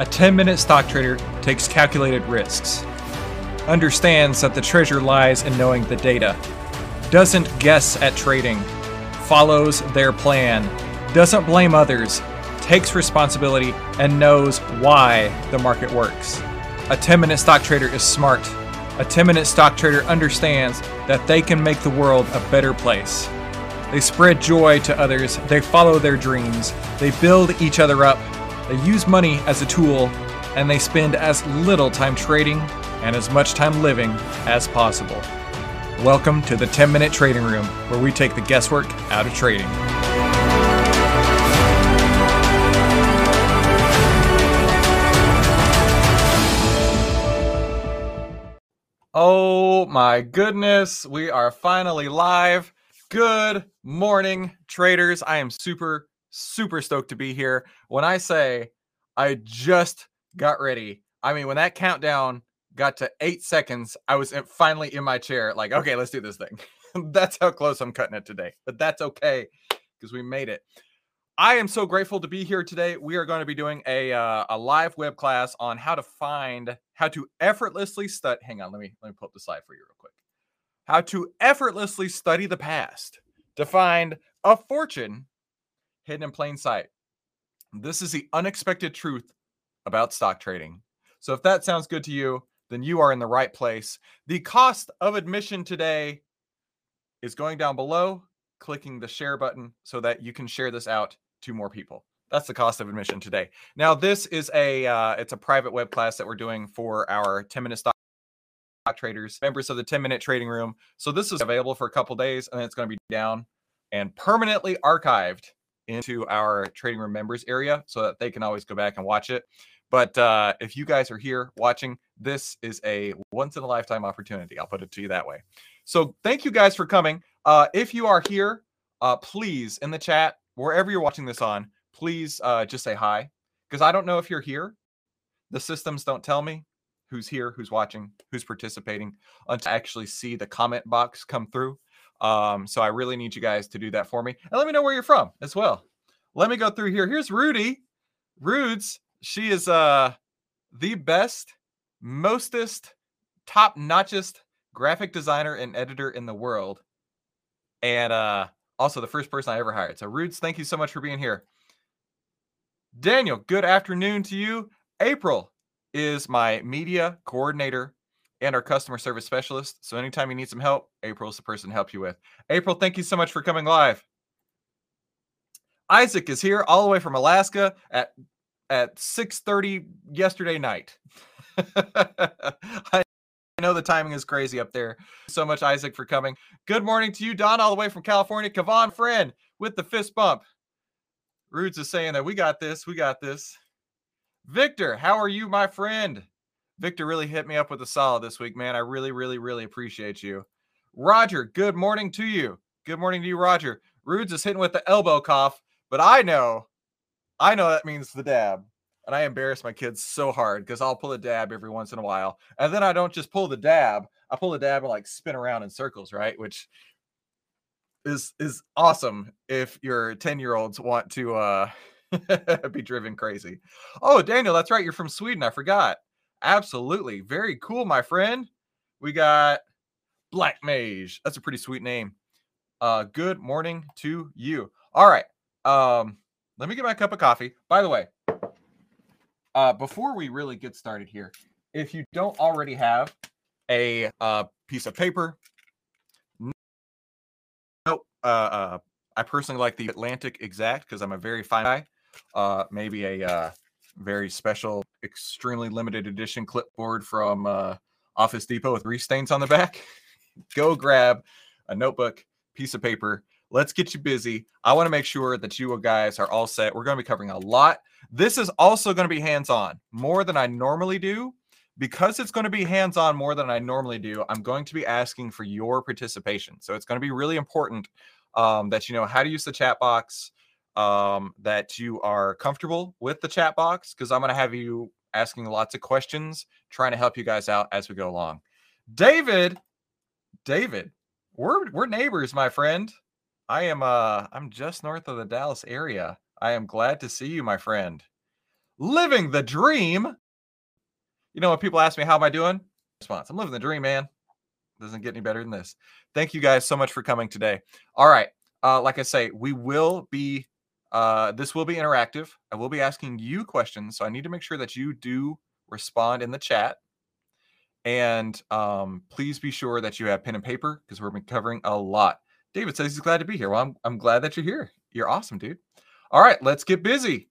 A 10 minute stock trader takes calculated risks, understands that the treasure lies in knowing the data, doesn't guess at trading, follows their plan, doesn't blame others, takes responsibility, and knows why the market works. A 10 minute stock trader is smart. A 10 minute stock trader understands that they can make the world a better place. They spread joy to others, they follow their dreams, they build each other up, they use money as a tool, and they spend as little time trading and as much time living as possible. Welcome to the 10 Minute Trading Room, where we take the guesswork out of trading. Oh my goodness, we are finally live. Good morning, traders. I am super, super stoked to be here. When I say I just got ready, I mean, when that countdown got to eight seconds, I was finally in my chair, like, okay, let's do this thing. that's how close I'm cutting it today, but that's okay because we made it. I am so grateful to be here today. We are going to be doing a uh, a live web class on how to find how to effortlessly study. Hang on, let me let me pull up the slide for you real quick how to effortlessly study the past to find a fortune hidden in plain sight. This is the unexpected truth about stock trading. So, if that sounds good to you, then you are in the right place. The cost of admission today is going down below, clicking the share button so that you can share this out to more people. That's the cost of admission today. Now, this is a uh, it's a private web class that we're doing for our 10 minute stock traders, members of the 10 minute trading room. So this is available for a couple days and it's going to be down and permanently archived into our trading room members area so that they can always go back and watch it. But uh, if you guys are here watching, this is a once in a lifetime opportunity. I'll put it to you that way. So thank you guys for coming. Uh, if you are here, uh, please in the chat, wherever you're watching this on, please uh, just say hi because I don't know if you're here. The systems don't tell me who's here, who's watching, who's participating, until I actually see the comment box come through. Um, so I really need you guys to do that for me. And let me know where you're from as well. Let me go through here. Here's Rudy. Rudes, she is uh the best, mostest, top notchest graphic designer and editor in the world. And uh also the first person I ever hired. So Rudes, thank you so much for being here. Daniel, good afternoon to you. April, is my media coordinator and our customer service specialist. So anytime you need some help, April is the person to help you with. April, thank you so much for coming live. Isaac is here all the way from Alaska at at 6:30 yesterday night. I know the timing is crazy up there. So much Isaac for coming. Good morning to you, Don, all the way from California. Kavan friend with the fist bump. Rudes is saying that we got this, we got this. Victor, how are you, my friend? Victor really hit me up with a solid this week, man. I really, really, really appreciate you. Roger, good morning to you. Good morning to you, Roger. Rudes is hitting with the elbow cough, but I know, I know that means the dab. And I embarrass my kids so hard because I'll pull a dab every once in a while. And then I don't just pull the dab, I pull the dab and like spin around in circles, right? Which is is awesome if your 10 year olds want to uh be driven crazy. Oh, Daniel, that's right. You're from Sweden. I forgot. Absolutely. Very cool, my friend. We got Black Mage. That's a pretty sweet name. Uh, good morning to you. All right. Um, let me get my cup of coffee. By the way, uh, before we really get started here, if you don't already have a uh, piece of paper, nope. Uh, uh, I personally like the Atlantic Exact because I'm a very fine guy uh, maybe a uh, very special, extremely limited edition clipboard from Office Depot with grease stains on the back, go grab a notebook, piece of paper. Let's get you busy. I want to make sure that you guys are all set. We're going to be covering a lot. This is also going to be hands on more than I normally do. Because it's going to be hands on more than I normally do, I'm going to be asking for your participation. So it's going to be really important um, that you know how to use the chat box, um, that you are comfortable with the chat box because I'm going to have you asking lots of questions, trying to help you guys out as we go along. David, David, we're we're neighbors, my friend. I am uh I'm just north of the Dallas area. I am glad to see you, my friend. living the dream. You know, when people ask me, How am I doing? Response I'm living the dream, man. Doesn't get any better than this. Thank you guys so much for coming today. All right. Uh, like I say, we will be, uh, this will be interactive. I will be asking you questions. So I need to make sure that you do respond in the chat. And um, please be sure that you have pen and paper because we're covering a lot. David says he's glad to be here. Well, I'm, I'm glad that you're here. You're awesome, dude. All right, let's get busy.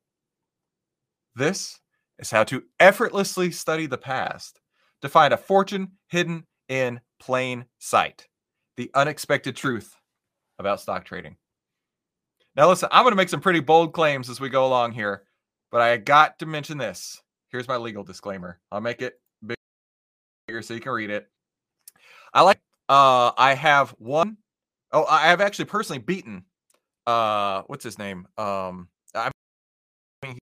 This is how to effortlessly study the past to find a fortune hidden in plain sight. The unexpected truth about stock trading. Now, listen, I'm going to make some pretty bold claims as we go along here, but I got to mention this. Here's my legal disclaimer. I'll make it bigger so you can read it. I like, uh, I have one, oh, I have actually personally beaten, uh, what's his name? Um, I the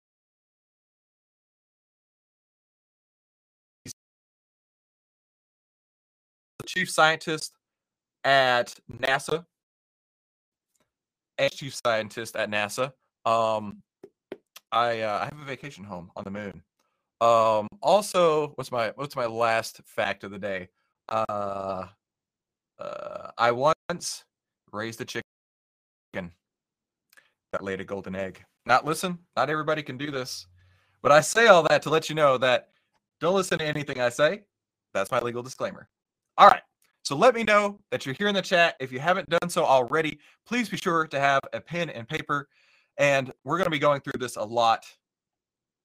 chief scientist at NASA and chief scientist at NASA. Um, I uh, I have a vacation home on the moon. Um, also, what's my what's my last fact of the day? Uh, uh, I once raised the chicken that laid a golden egg. Not listen, not everybody can do this, but I say all that to let you know that don't listen to anything I say. That's my legal disclaimer. All right. So let me know that you're here in the chat. If you haven't done so already, please be sure to have a pen and paper. And we're going to be going through this a lot.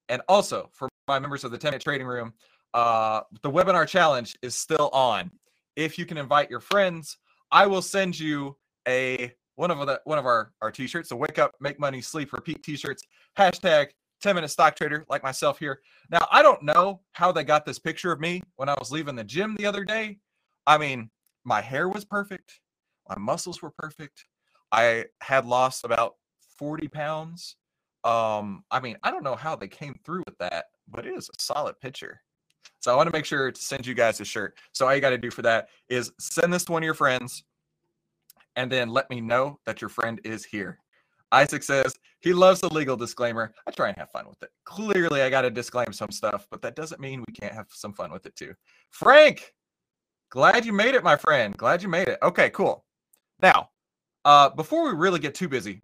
And also, for my members of the 10 minute trading room, uh, the webinar challenge is still on. If you can invite your friends, I will send you a one of the one of our our t-shirts. So wake up, make money, sleep, repeat t-shirts. Hashtag 10 minute stock trader like myself here. Now, I don't know how they got this picture of me when I was leaving the gym the other day. I mean, my hair was perfect, my muscles were perfect. I had lost about 40 pounds. Um, I mean, I don't know how they came through with that, but it is a solid picture. So I want to make sure to send you guys a shirt. So all you got to do for that is send this to one of your friends and then let me know that your friend is here. Isaac says he loves the legal disclaimer. I try and have fun with it. Clearly, I got to disclaim some stuff, but that doesn't mean we can't have some fun with it too. Frank, glad you made it, my friend. Glad you made it. Okay, cool. Now, uh, before we really get too busy,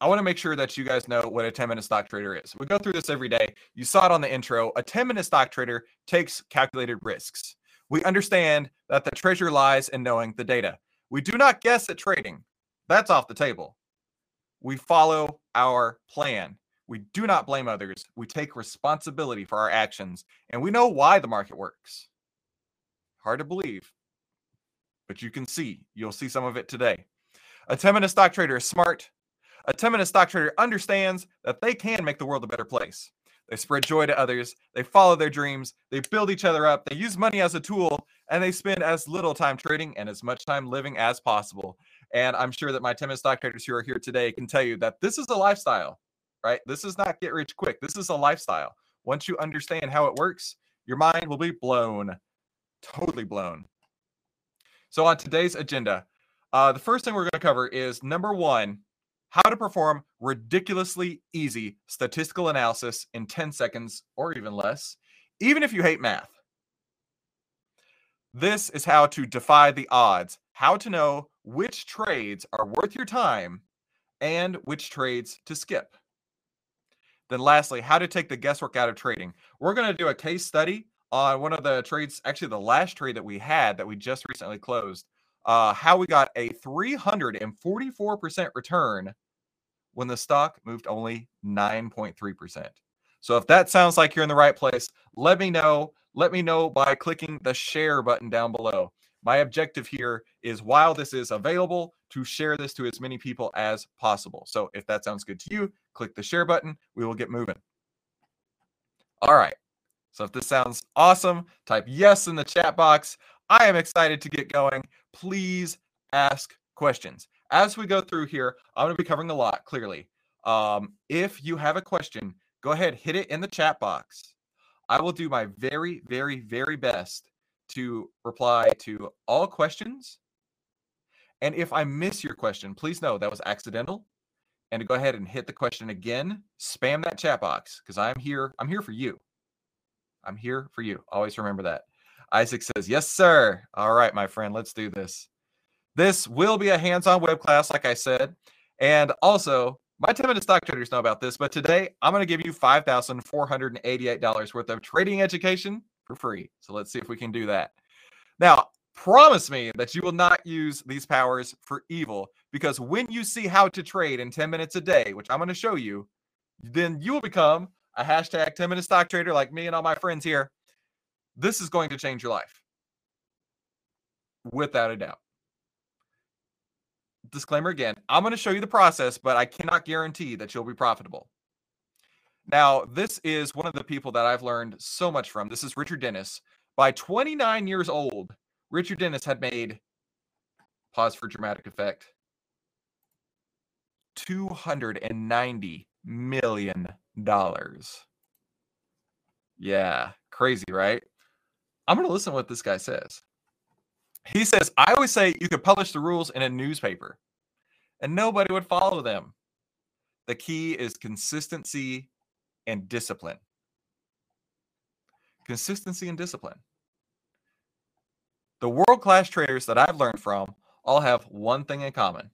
I want to make sure that you guys know what a 10 minute stock trader is. We go through this every day. You saw it on the intro. A 10 minute stock trader takes calculated risks. We understand that the treasure lies in knowing the data. We do not guess at trading. That's off the table. We follow our plan. We do not blame others. We take responsibility for our actions and we know why the market works. Hard to believe, but you can see. You'll see some of it today. A 10 minute stock trader is smart. A 10 minute stock trader understands that they can make the world a better place. They spread joy to others. They follow their dreams. They build each other up. They use money as a tool and they spend as little time trading and as much time living as possible. And I'm sure that my 10 stock traders who are here today can tell you that this is a lifestyle, right? This is not get rich quick. This is a lifestyle. Once you understand how it works, your mind will be blown, totally blown. So, on today's agenda, uh, the first thing we're going to cover is number one, how to perform ridiculously easy statistical analysis in 10 seconds or even less, even if you hate math. This is how to defy the odds, how to know which trades are worth your time and which trades to skip. Then, lastly, how to take the guesswork out of trading. We're going to do a case study on one of the trades, actually, the last trade that we had that we just recently closed, uh, how we got a 344% return when the stock moved only 9.3%. So, if that sounds like you're in the right place, let me know let me know by clicking the share button down below. My objective here is while this is available to share this to as many people as possible. So if that sounds good to you, click the share button. We will get moving. All right. So if this sounds awesome, type yes in the chat box. I am excited to get going. Please ask questions. As we go through here, I'm going to be covering a lot clearly. Um, if you have a question, go ahead, hit it in the chat box. I will do my very, very, very best to reply to all questions. And if I miss your question, please know that was accidental. and to go ahead and hit the question again, spam that chat box because I'm here. I'm here for you. I'm here for you. Always remember that. Isaac says, Yes, sir. All right, my friend, let's do this. This will be a hands on web class, like I said. And also, my 10 minute stock traders know about this, but today I'm going to give you $5,488 worth of trading education for free. So let's see if we can do that. Now, promise me that you will not use these powers for evil because when you see how to trade in 10 minutes a day, which I'm going to show you, then you will become a hashtag 10 minute stock trader like me and all my friends here. This is going to change your life without a doubt. Disclaimer again I'm going to show you the process, but I cannot guarantee that you'll be profitable. Now, this is one of the people that I've learned so much from. This is Richard Dennis. By 29 years old, Richard Dennis had made, pause for dramatic effect, $290 million. Yeah, crazy, right? I'm going to listen to what this guy says. He says, I always say you could publish the rules in a newspaper and nobody would follow them. The key is consistency and discipline. Consistency and discipline. The world class traders that I've learned from all have one thing in common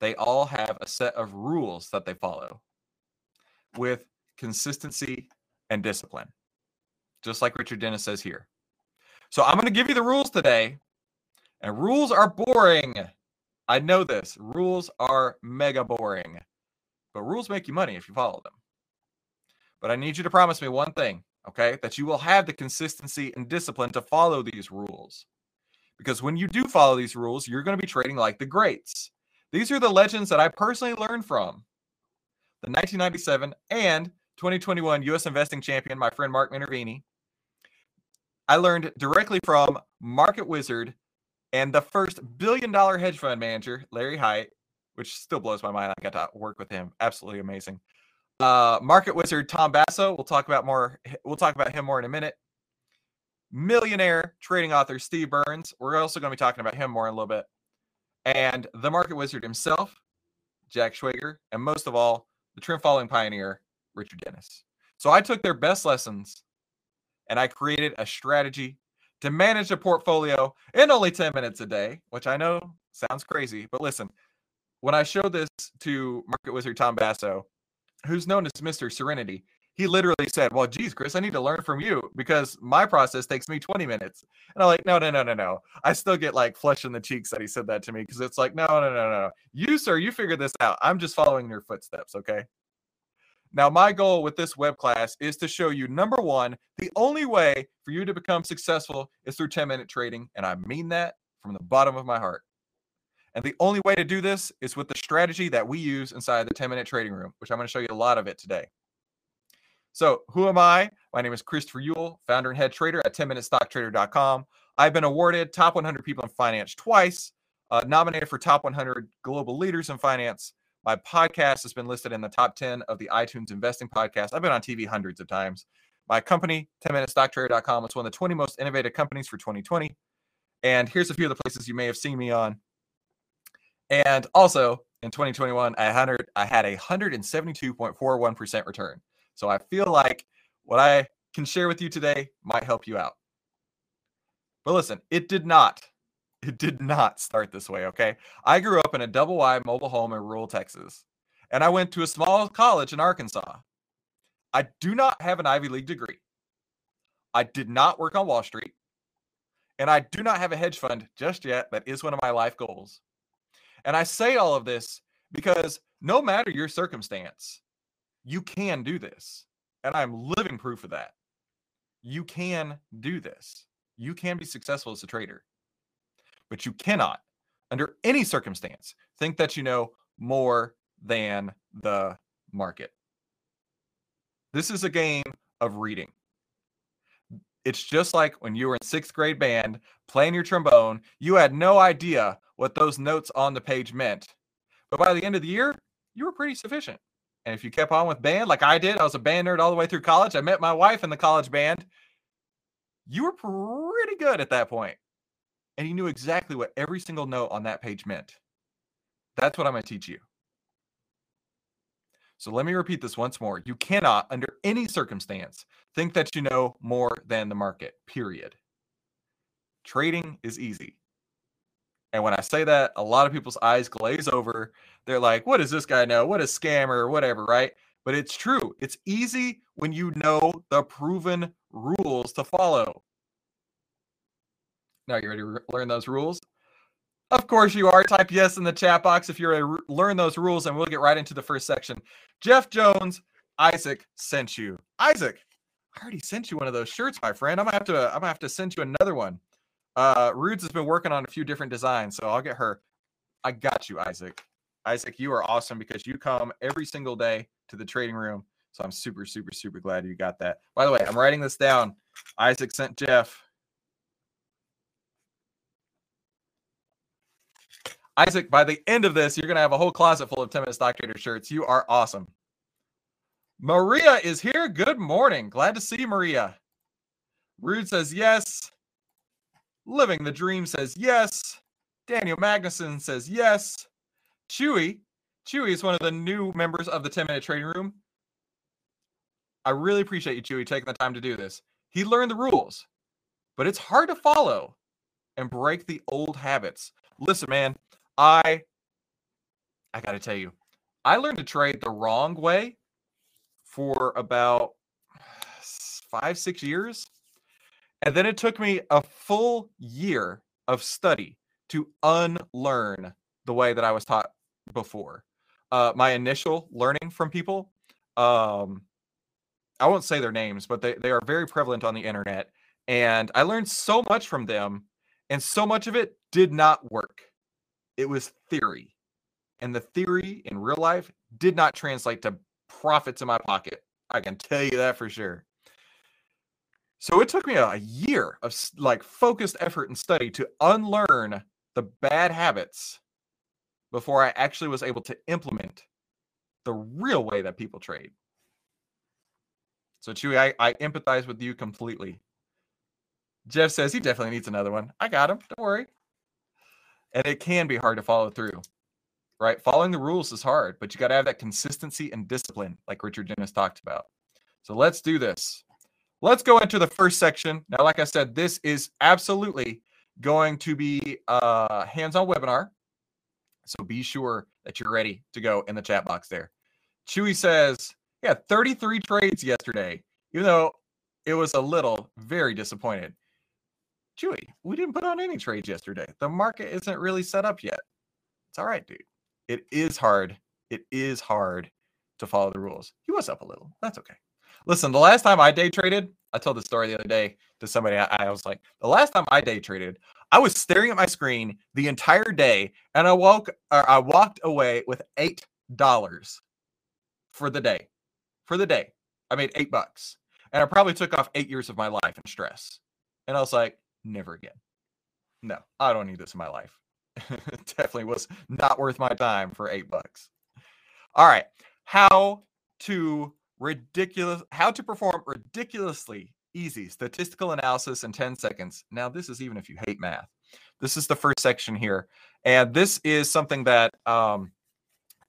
they all have a set of rules that they follow with consistency and discipline, just like Richard Dennis says here. So I'm going to give you the rules today, and rules are boring. I know this. Rules are mega boring, but rules make you money if you follow them. But I need you to promise me one thing, okay? That you will have the consistency and discipline to follow these rules. Because when you do follow these rules, you're going to be trading like the greats. These are the legends that I personally learned from the 1997 and 2021 U.S. investing champion, my friend Mark Minervini. I learned directly from Market Wizard and the first billion dollar hedge fund manager, Larry Hite, which still blows my mind. I got to work with him. Absolutely amazing. Uh, market wizard Tom Basso. We'll talk about more. We'll talk about him more in a minute. Millionaire trading author Steve Burns. We're also going to be talking about him more in a little bit. And the market wizard himself, Jack Schwager, and most of all, the trend following pioneer, Richard Dennis. So I took their best lessons and I created a strategy to manage a portfolio in only 10 minutes a day, which I know sounds crazy, but listen, when I showed this to market wizard Tom Basso, who's known as Mr. Serenity, he literally said, Well, geez, Chris, I need to learn from you because my process takes me 20 minutes. And I'm like, No, no, no, no, no. I still get like flush in the cheeks that he said that to me because it's like, No, no, no, no. You, sir, you figure this out. I'm just following your footsteps. Okay. Now, my goal with this web class is to show you number one, the only way for you to become successful is through 10 minute trading. And I mean that from the bottom of my heart. And the only way to do this is with the strategy that we use inside the 10 minute trading room, which I'm going to show you a lot of it today. So, who am I? My name is Christopher Uhl, founder and head trader at 10minutestocktrader.com. I've been awarded top 100 people in finance twice, uh, nominated for top 100 global leaders in finance. My podcast has been listed in the top 10 of the iTunes investing podcast. I've been on TV hundreds of times. My company, 10minutestocktrader.com, is one of the 20 most innovative companies for 2020. And here's a few of the places you may have seen me on. And also in 2021, I had, I had a 172.41% return. So I feel like what I can share with you today might help you out. But listen, it did not. It did not start this way, okay? I grew up in a double wide mobile home in rural Texas, and I went to a small college in Arkansas. I do not have an Ivy League degree. I did not work on Wall Street, and I do not have a hedge fund just yet. That is one of my life goals. And I say all of this because no matter your circumstance, you can do this. And I'm living proof of that. You can do this. You can be successful as a trader. But you cannot, under any circumstance, think that you know more than the market. This is a game of reading. It's just like when you were in sixth grade band playing your trombone, you had no idea what those notes on the page meant. But by the end of the year, you were pretty sufficient. And if you kept on with band like I did, I was a band nerd all the way through college. I met my wife in the college band. You were pretty good at that point. And you knew exactly what every single note on that page meant. That's what I'm going to teach you. So let me repeat this once more. You cannot, under any circumstance, think that you know more than the market, period. Trading is easy. And when I say that, a lot of people's eyes glaze over. They're like, what does this guy know? What a scammer or whatever, right? But it's true. It's easy when you know the proven rules to follow. Now, you ready to learn those rules? Of course you are. Type yes in the chat box if you're to learn those rules, and we'll get right into the first section. Jeff Jones, Isaac sent you. Isaac, I already sent you one of those shirts, my friend. I'm gonna have to. I'm gonna have to send you another one. Uh, Rudes has been working on a few different designs, so I'll get her. I got you, Isaac. Isaac, you are awesome because you come every single day to the trading room. So I'm super, super, super glad you got that. By the way, I'm writing this down. Isaac sent Jeff. Isaac, by the end of this, you're going to have a whole closet full of 10 minute stock trader shirts. You are awesome. Maria is here. Good morning. Glad to see Maria. Rude says yes. Living the Dream says yes. Daniel Magnuson says yes. Chewy, Chewy is one of the new members of the 10 minute trading room. I really appreciate you, Chewy, taking the time to do this. He learned the rules, but it's hard to follow and break the old habits. Listen, man, I I got to tell you, I learned to trade the wrong way for about 5 6 years. And then it took me a full year of study to unlearn the way that I was taught before. Uh, my initial learning from people, um, I won't say their names, but they, they are very prevalent on the internet. And I learned so much from them, and so much of it did not work. It was theory. And the theory in real life did not translate to profits in my pocket. I can tell you that for sure. So it took me a year of like focused effort and study to unlearn the bad habits before I actually was able to implement the real way that people trade. So Chewy, I, I empathize with you completely. Jeff says he definitely needs another one. I got him. Don't worry. And it can be hard to follow through, right? Following the rules is hard, but you got to have that consistency and discipline, like Richard Dennis talked about. So let's do this. Let's go into the first section. Now, like I said, this is absolutely going to be a hands-on webinar. So be sure that you're ready to go in the chat box there. Chewy says, yeah, 33 trades yesterday, even though it was a little very disappointed. Chewy, we didn't put on any trades yesterday. The market isn't really set up yet. It's all right, dude. It is hard. It is hard to follow the rules. He was up a little. That's okay. Listen, the last time I day traded, I told the story the other day to somebody. I, I, was like, the last time I day traded, I was staring at my screen the entire day, and I woke, or I walked away with eight dollars for the day. For the day, I made eight bucks, and I probably took off eight years of my life in stress. And I was like, never again. No, I don't need this in my life. Definitely was not worth my time for eight bucks. All right, how to ridiculous how to perform ridiculously easy statistical analysis in 10 seconds. Now, this is even if you hate math. This is the first section here. And this is something that um,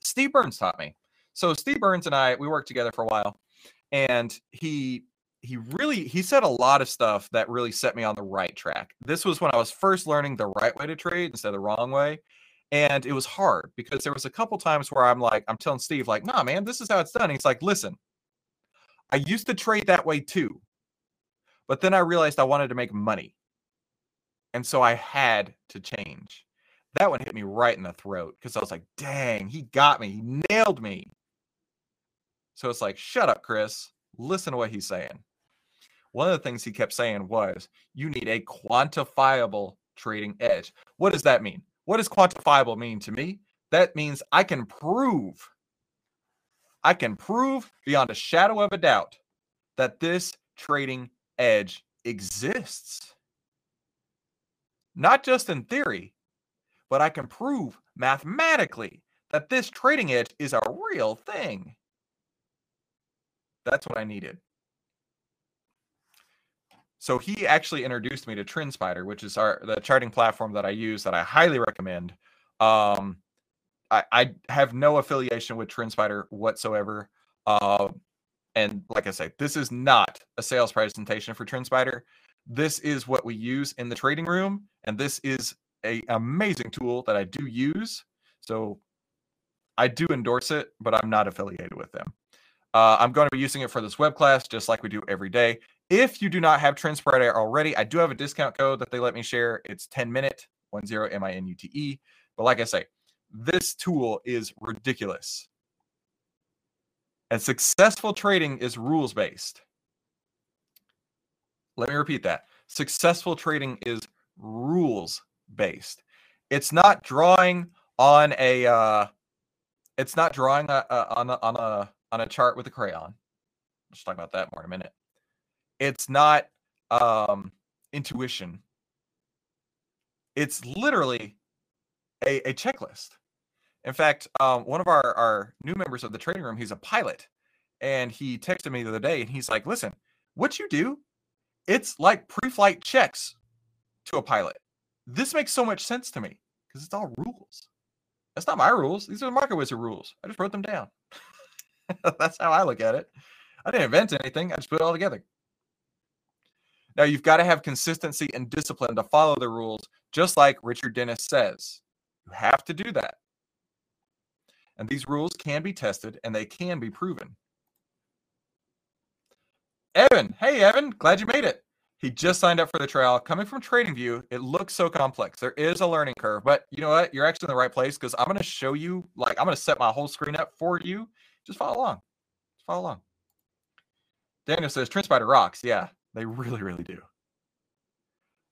Steve Burns taught me. So Steve Burns and I, we worked together for a while, and he he really he said a lot of stuff that really set me on the right track. This was when I was first learning the right way to trade instead of the wrong way. And it was hard because there was a couple times where I'm like, I'm telling Steve, like, nah, man, this is how it's done. he's like, listen, I used to trade that way too. But then I realized I wanted to make money. And so I had to change. That one hit me right in the throat because I was like, dang, he got me. He nailed me. So it's like, shut up, Chris. Listen to what he's saying. One of the things he kept saying was, you need a quantifiable trading edge. What does that mean? What does quantifiable mean to me? That means I can prove I can prove beyond a shadow of a doubt that this trading edge exists. Not just in theory, but I can prove mathematically that this trading edge is a real thing. That's what I needed. So he actually introduced me to TrendSpider, which is our the charting platform that I use that I highly recommend. Um, I, I have no affiliation with TrendSpider whatsoever. Uh, and like I say, this is not a sales presentation for TrendSpider. This is what we use in the trading room, and this is a amazing tool that I do use. So I do endorse it, but I'm not affiliated with them. Uh, I'm going to be using it for this web class, just like we do every day. If you do not have TrendSpider already, I do have a discount code that they let me share. It's 10 minute, 10 M I N U T E. But like I say, this tool is ridiculous. And successful trading is rules based. Let me repeat that. Successful trading is rules based. It's not drawing on a uh it's not drawing a, a, on a on a on a chart with a crayon. Let's talk about that more in a minute. It's not um intuition. It's literally a, a checklist. In fact, um, one of our, our new members of the trading room, he's a pilot. And he texted me the other day and he's like, listen, what you do, it's like pre flight checks to a pilot. This makes so much sense to me because it's all rules. That's not my rules. These are the Market Wizard rules. I just wrote them down. That's how I look at it. I didn't invent anything, I just put it all together. Now, you've got to have consistency and discipline to follow the rules, just like Richard Dennis says. You have to do that. And these rules can be tested and they can be proven. Evan, hey Evan, glad you made it. He just signed up for the trial. Coming from TradingView, it looks so complex. There is a learning curve, but you know what? You're actually in the right place because I'm going to show you, like, I'm going to set my whole screen up for you. Just follow along. Just follow along. Daniel says, TrendSpider rocks. Yeah, they really, really do.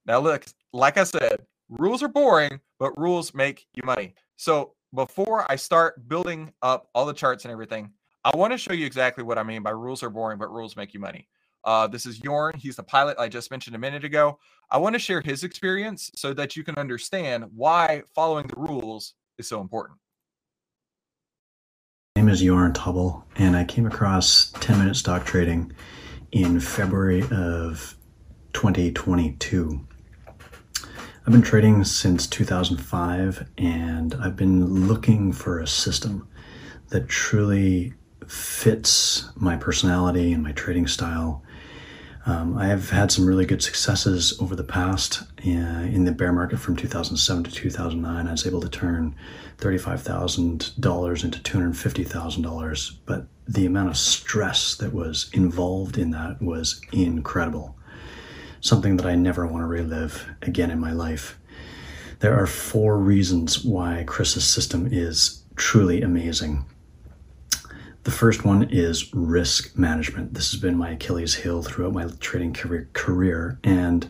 Now, look, like I said, rules are boring, but rules make you money. So before I start building up all the charts and everything, I want to show you exactly what I mean by rules are boring, but rules make you money. Uh, this is Jorn. He's the pilot I just mentioned a minute ago. I want to share his experience so that you can understand why following the rules is so important. My name is Jorn Tubble, and I came across 10 minute stock trading in February of 2022. I've been trading since 2005 and I've been looking for a system that truly fits my personality and my trading style. Um, I have had some really good successes over the past. Uh, in the bear market from 2007 to 2009, I was able to turn $35,000 into $250,000. But the amount of stress that was involved in that was incredible something that I never want to relive again in my life. There are four reasons why Chris's system is truly amazing. The first one is risk management. This has been my Achilles heel throughout my trading career, and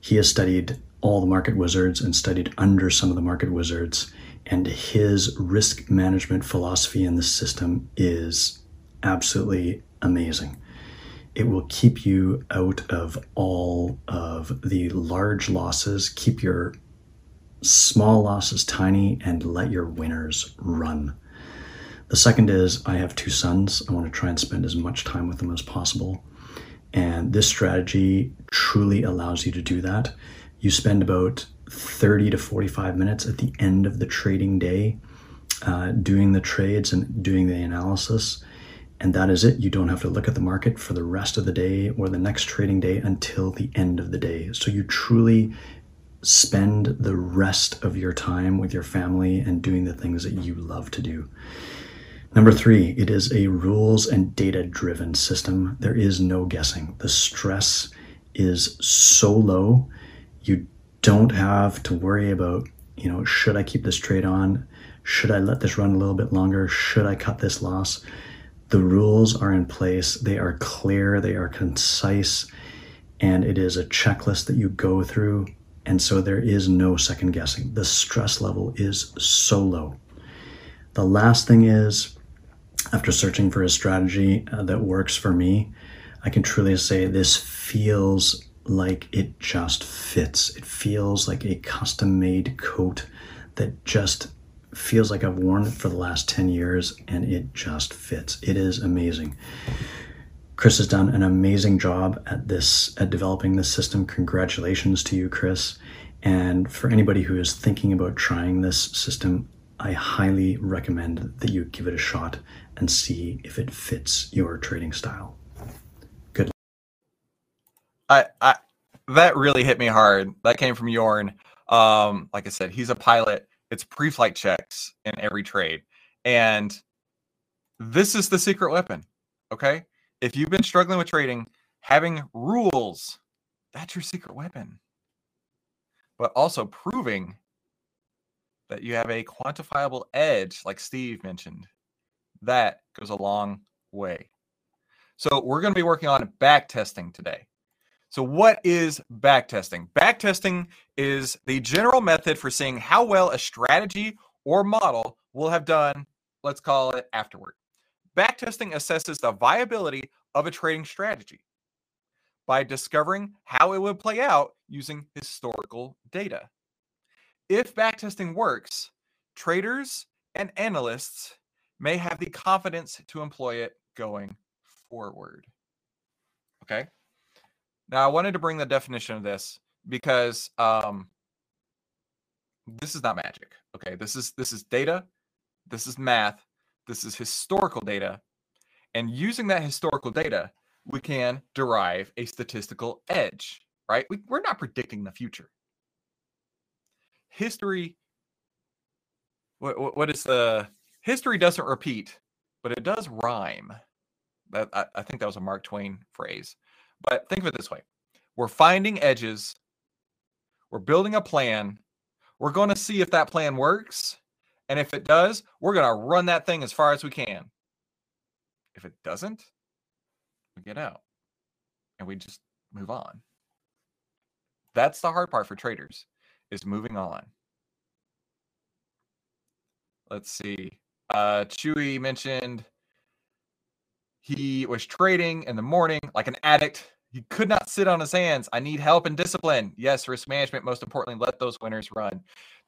he has studied all the market wizards and studied under some of the market wizards. And his risk management philosophy in the system is absolutely amazing it will keep you out of all of the large losses, keep your small losses tiny, and let your winners run. The second is I have two sons. I want to try and spend as much time with them as possible. And this strategy truly allows you to do that. You spend about 30 to 45 minutes at the end of the trading day uh, doing the trades and doing the analysis and that is it. You don't have to look at the market for the rest of the day or the next trading day until the end of the day. So you truly spend the rest of your time with your family and doing the things that you love to do. Number three, it is a rules and data driven system. There is no guessing. The stress is so low. You don't have to worry about, you know, should I keep this trade on? Should I let this run a little bit longer? Should I cut this loss? The rules are in place, they are clear, they are concise, and it is a checklist that you go through. And so there is no second guessing. The stress level is so low. The last thing is, after searching for a strategy uh, that works for me, I can truly say this feels like it just fits. It feels like a custom made coat that just feels like I've worn it for the last 10 years and it just fits. It is amazing. Chris has done an amazing job at this, at developing this system. Congratulations to you, Chris. And for anybody who is thinking about trying this system, I highly recommend that you give it a shot and see if it fits your trading style. I, I that really hit me hard. That came from Jorn. Um, like I said, he's a pilot. It's pre-flight checks in every trade, and this is the secret weapon. Okay, if you've been struggling with trading, having rules, that's your secret weapon. But also proving that you have a quantifiable edge, like Steve mentioned, that goes a long way. So we're going to be working on back testing today. So what is backtesting? Backtesting is the general method for seeing how well a strategy or model will have done, let's call it afterward. Backtesting assesses the viability of a trading strategy by discovering how it would play out using historical data. If backtesting works, traders and analysts may have the confidence to employ it going forward. Okay. Now, I wanted to bring the definition of this because um, this is not magic. Okay, this is this is data, this is math, this is historical data. And using that historical data, we can derive a statistical edge, right? We, we're not predicting the future. History, what, what is the history doesn't repeat, but it does rhyme. That I, I think that was a Mark Twain phrase. But think of it this way we're finding edges, we're building a plan, we're going to see if that plan works and if it does, we're going to run that thing as far as we can. If it doesn't, we get out and we just move on. That's the hard part for traders is moving on. Let's see. Uh Chewy mentioned he was trading in the morning like an addict. He could not sit on his hands. I need help and discipline. Yes, risk management. Most importantly, let those winners run.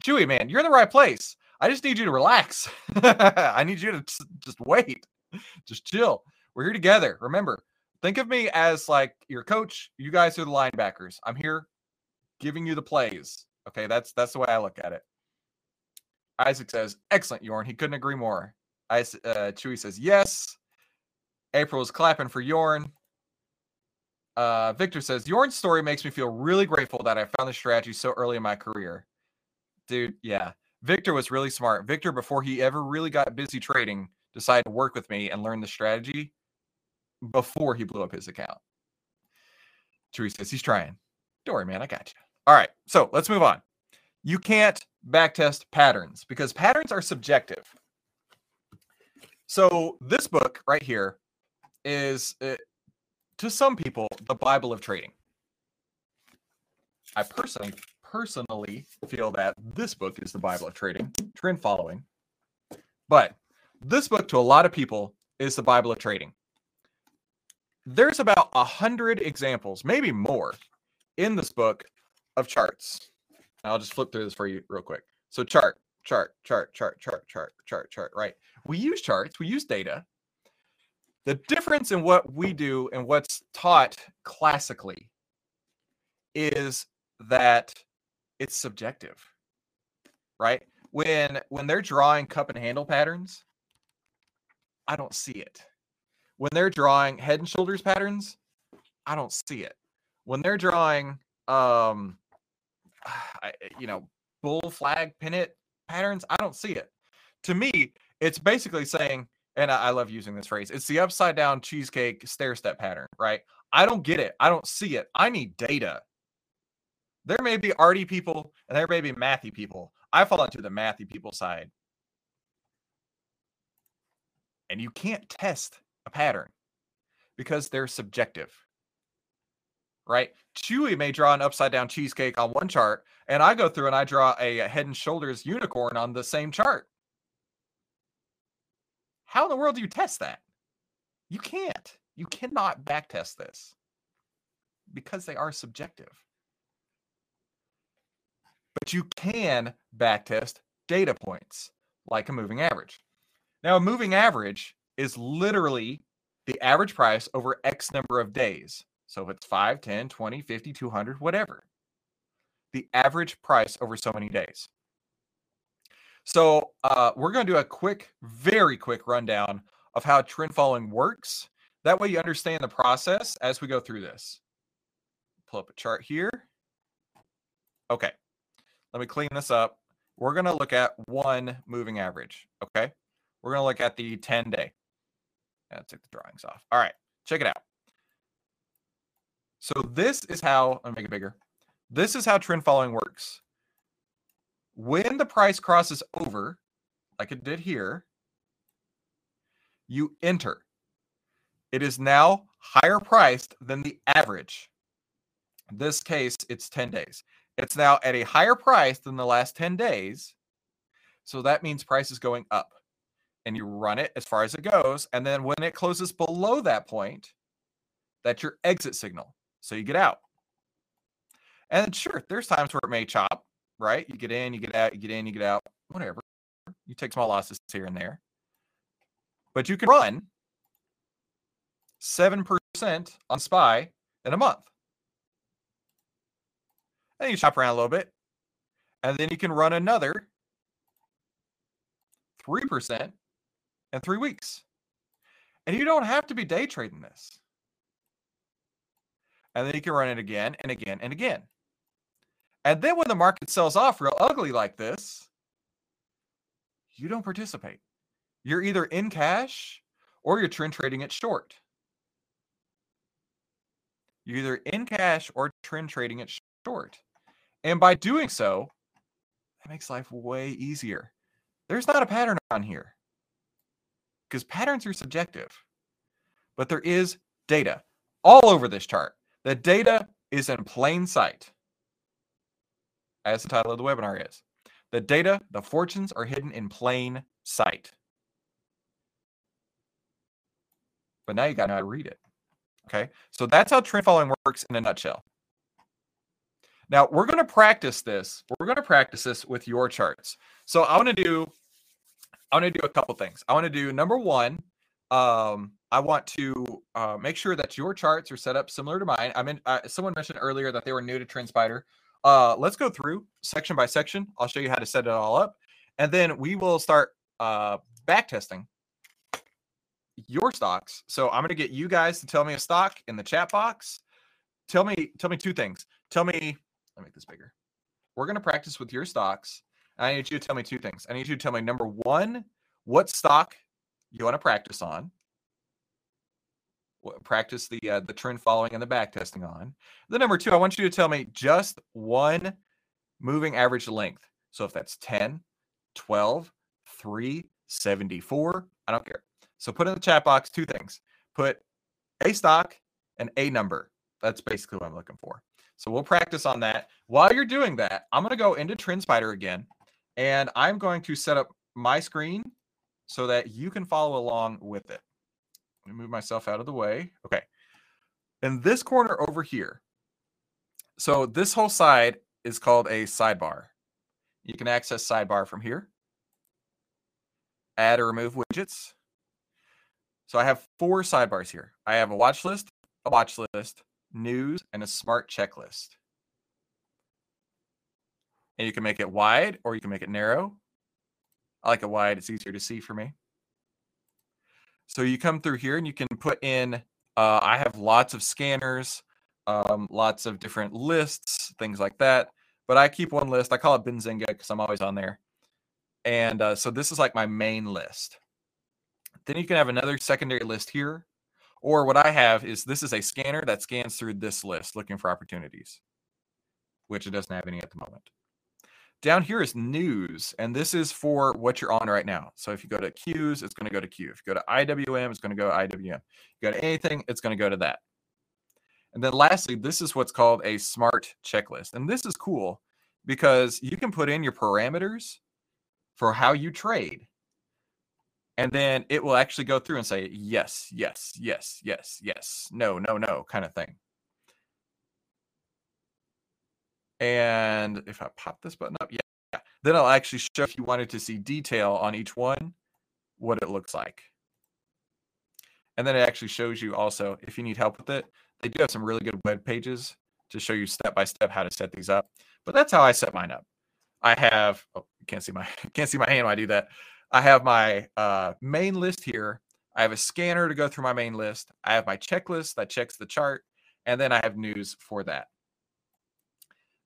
Chewy, man, you're in the right place. I just need you to relax. I need you to just wait, just chill. We're here together. Remember, think of me as like your coach. You guys are the linebackers. I'm here giving you the plays. Okay, that's that's the way I look at it. Isaac says, "Excellent, Jorn." He couldn't agree more. I, uh, Chewy says, "Yes." April is clapping for Jorn. Uh, Victor says, Jorn's story makes me feel really grateful that I found the strategy so early in my career. Dude, yeah. Victor was really smart. Victor, before he ever really got busy trading, decided to work with me and learn the strategy before he blew up his account. Chewy says he's trying. Don't worry, man. I got you. All right. So let's move on. You can't backtest patterns because patterns are subjective. So this book right here is, uh, to some people, the Bible of trading. I personally personally feel that this book is the Bible of trading, trend following. But this book, to a lot of people, is the Bible of trading. There's about a hundred examples, maybe more, in this book of charts. I'll just flip through this for you real quick. So chart, chart, chart, chart, chart, chart, chart, chart, right? We use charts, we use data. The difference in what we do and what's taught classically is that it's subjective right? When when they're drawing cup and handle patterns i don't see it. When they're drawing head and shoulders patterns i don't see it. When they're drawing um you know bull flag pennant patterns i don't see it. To me it's basically saying and I, I love using this phrase it's the upside down cheesecake stair step pattern right i don't get it i don't see it i need data there may be arty people and there may be mathy people. I fall into the mathy people side. And you can't test a pattern because they're subjective. Right? Chewy may draw an upside down cheesecake on one chart, and I go through and I draw a head and shoulders unicorn on the same chart. How in the world do you test that? You can't. You cannot backtest this because they are subjective but you can backtest data points like a moving average. Now, a moving average is literally the average price over X number of days. So if it's 5, 10, 20, 50, 200, whatever, the average price over so many days. So uh, we're going to do a quick, very quick rundown of how trend following works. That way you understand the process as we go through this. Pull up a chart here. Okay, let me clean this up. We're going to look at one moving average. Okay, we're going to look at the 10 day. Yeah, take the drawings off. All right, check it out. So this is how, I'll make it bigger. This is how trend following works. When the price crosses over, like it did here, you enter. It is now higher priced than the average. In this case, it's 10 days. It's now at a higher price than the last 10 days. So that means price is going up. And you run it as far as it goes. And then when it closes below that point, that's your exit signal. So you get out. And sure, there's times where it may chop, right? You get in, you get out, you get in, you get out, whatever. You take small losses here and there. But you can run 7% on SPY in a month. And you chop around a little bit. And then you can run another 3% in three weeks. And you don't have to be day trading this. And then you can run it again and again and again. And then when the market sells off real ugly like this, you don't participate. You're either in cash or you're trend trading it short. You're either in cash or trend trading it short. And by doing so, that makes life way easier. There's not a pattern on here because patterns are subjective, but there is data all over this chart. The data is in plain sight, as the title of the webinar is. The data, the fortunes are hidden in plain sight. But now you got to know how to read it. Okay. So that's how trend following works in a nutshell. Now we're going to practice this. We're going to practice this with your charts. So I want to do, I want to do a couple things. I want to do number one. Um, I want to uh, make sure that your charts are set up similar to mine. I mean, uh, someone mentioned earlier that they were new to TrendSpider. Uh, let's go through section by section. I'll show you how to set it all up, and then we will start uh, back testing your stocks. So I'm going to get you guys to tell me a stock in the chat box. Tell me, tell me two things. Tell me, let me make this bigger. We're going to practice with your stocks. I need you to tell me two things. I need you to tell me number one, what stock you want to practice on. Practice the uh, the trend following and the back testing on. The number two, I want you to tell me just one moving average length. So if that's 10, 12, 3, 74, I don't care. So put in the chat box two things. Put a stock and a number. That's basically what I'm looking for. So we'll practice on that. While you're doing that, I'm going to go into TrendSpider again, and I'm going to set up my screen so that you can follow along with it. Let me move myself out of the way. Okay. In this corner over here, so this whole side is called a sidebar. You can access sidebar from here. Add or remove widgets. So I have four sidebars here. I have a watch list, a watch list, news, and a smart checklist. And you can make it wide or you can make it narrow. I like it wide, it's easier to see for me. So you come through here and you can put in, uh, I have lots of scanners, um, lots of different lists, things like that. But I keep one list. I call it Benzinga because I'm always on there. And uh, so this is like my main list. Then you can have another secondary list here. Or what I have is this is a scanner that scans through this list looking for opportunities, which it doesn't have any at the moment. Down here is news, and this is for what you're on right now. So if you go to Qs, it's going to go to Q. If you go to IWM, it's going to go IWM. If you go to anything, it's going to go to that. And then lastly, this is what's called a smart checklist. And this is cool because you can put in your parameters for how you trade and then it will actually go through and say yes yes yes yes yes no no no kind of thing and if i pop this button up yeah, yeah then i'll actually show if you wanted to see detail on each one what it looks like and then it actually shows you also if you need help with it they do have some really good web pages to show you step by step how to set these up but that's how i set mine up i have oh you can't see my can't see my hand when I do that. I have my uh, main list here. I have a scanner to go through my main list. I have my checklist that checks the chart, and then I have news for that.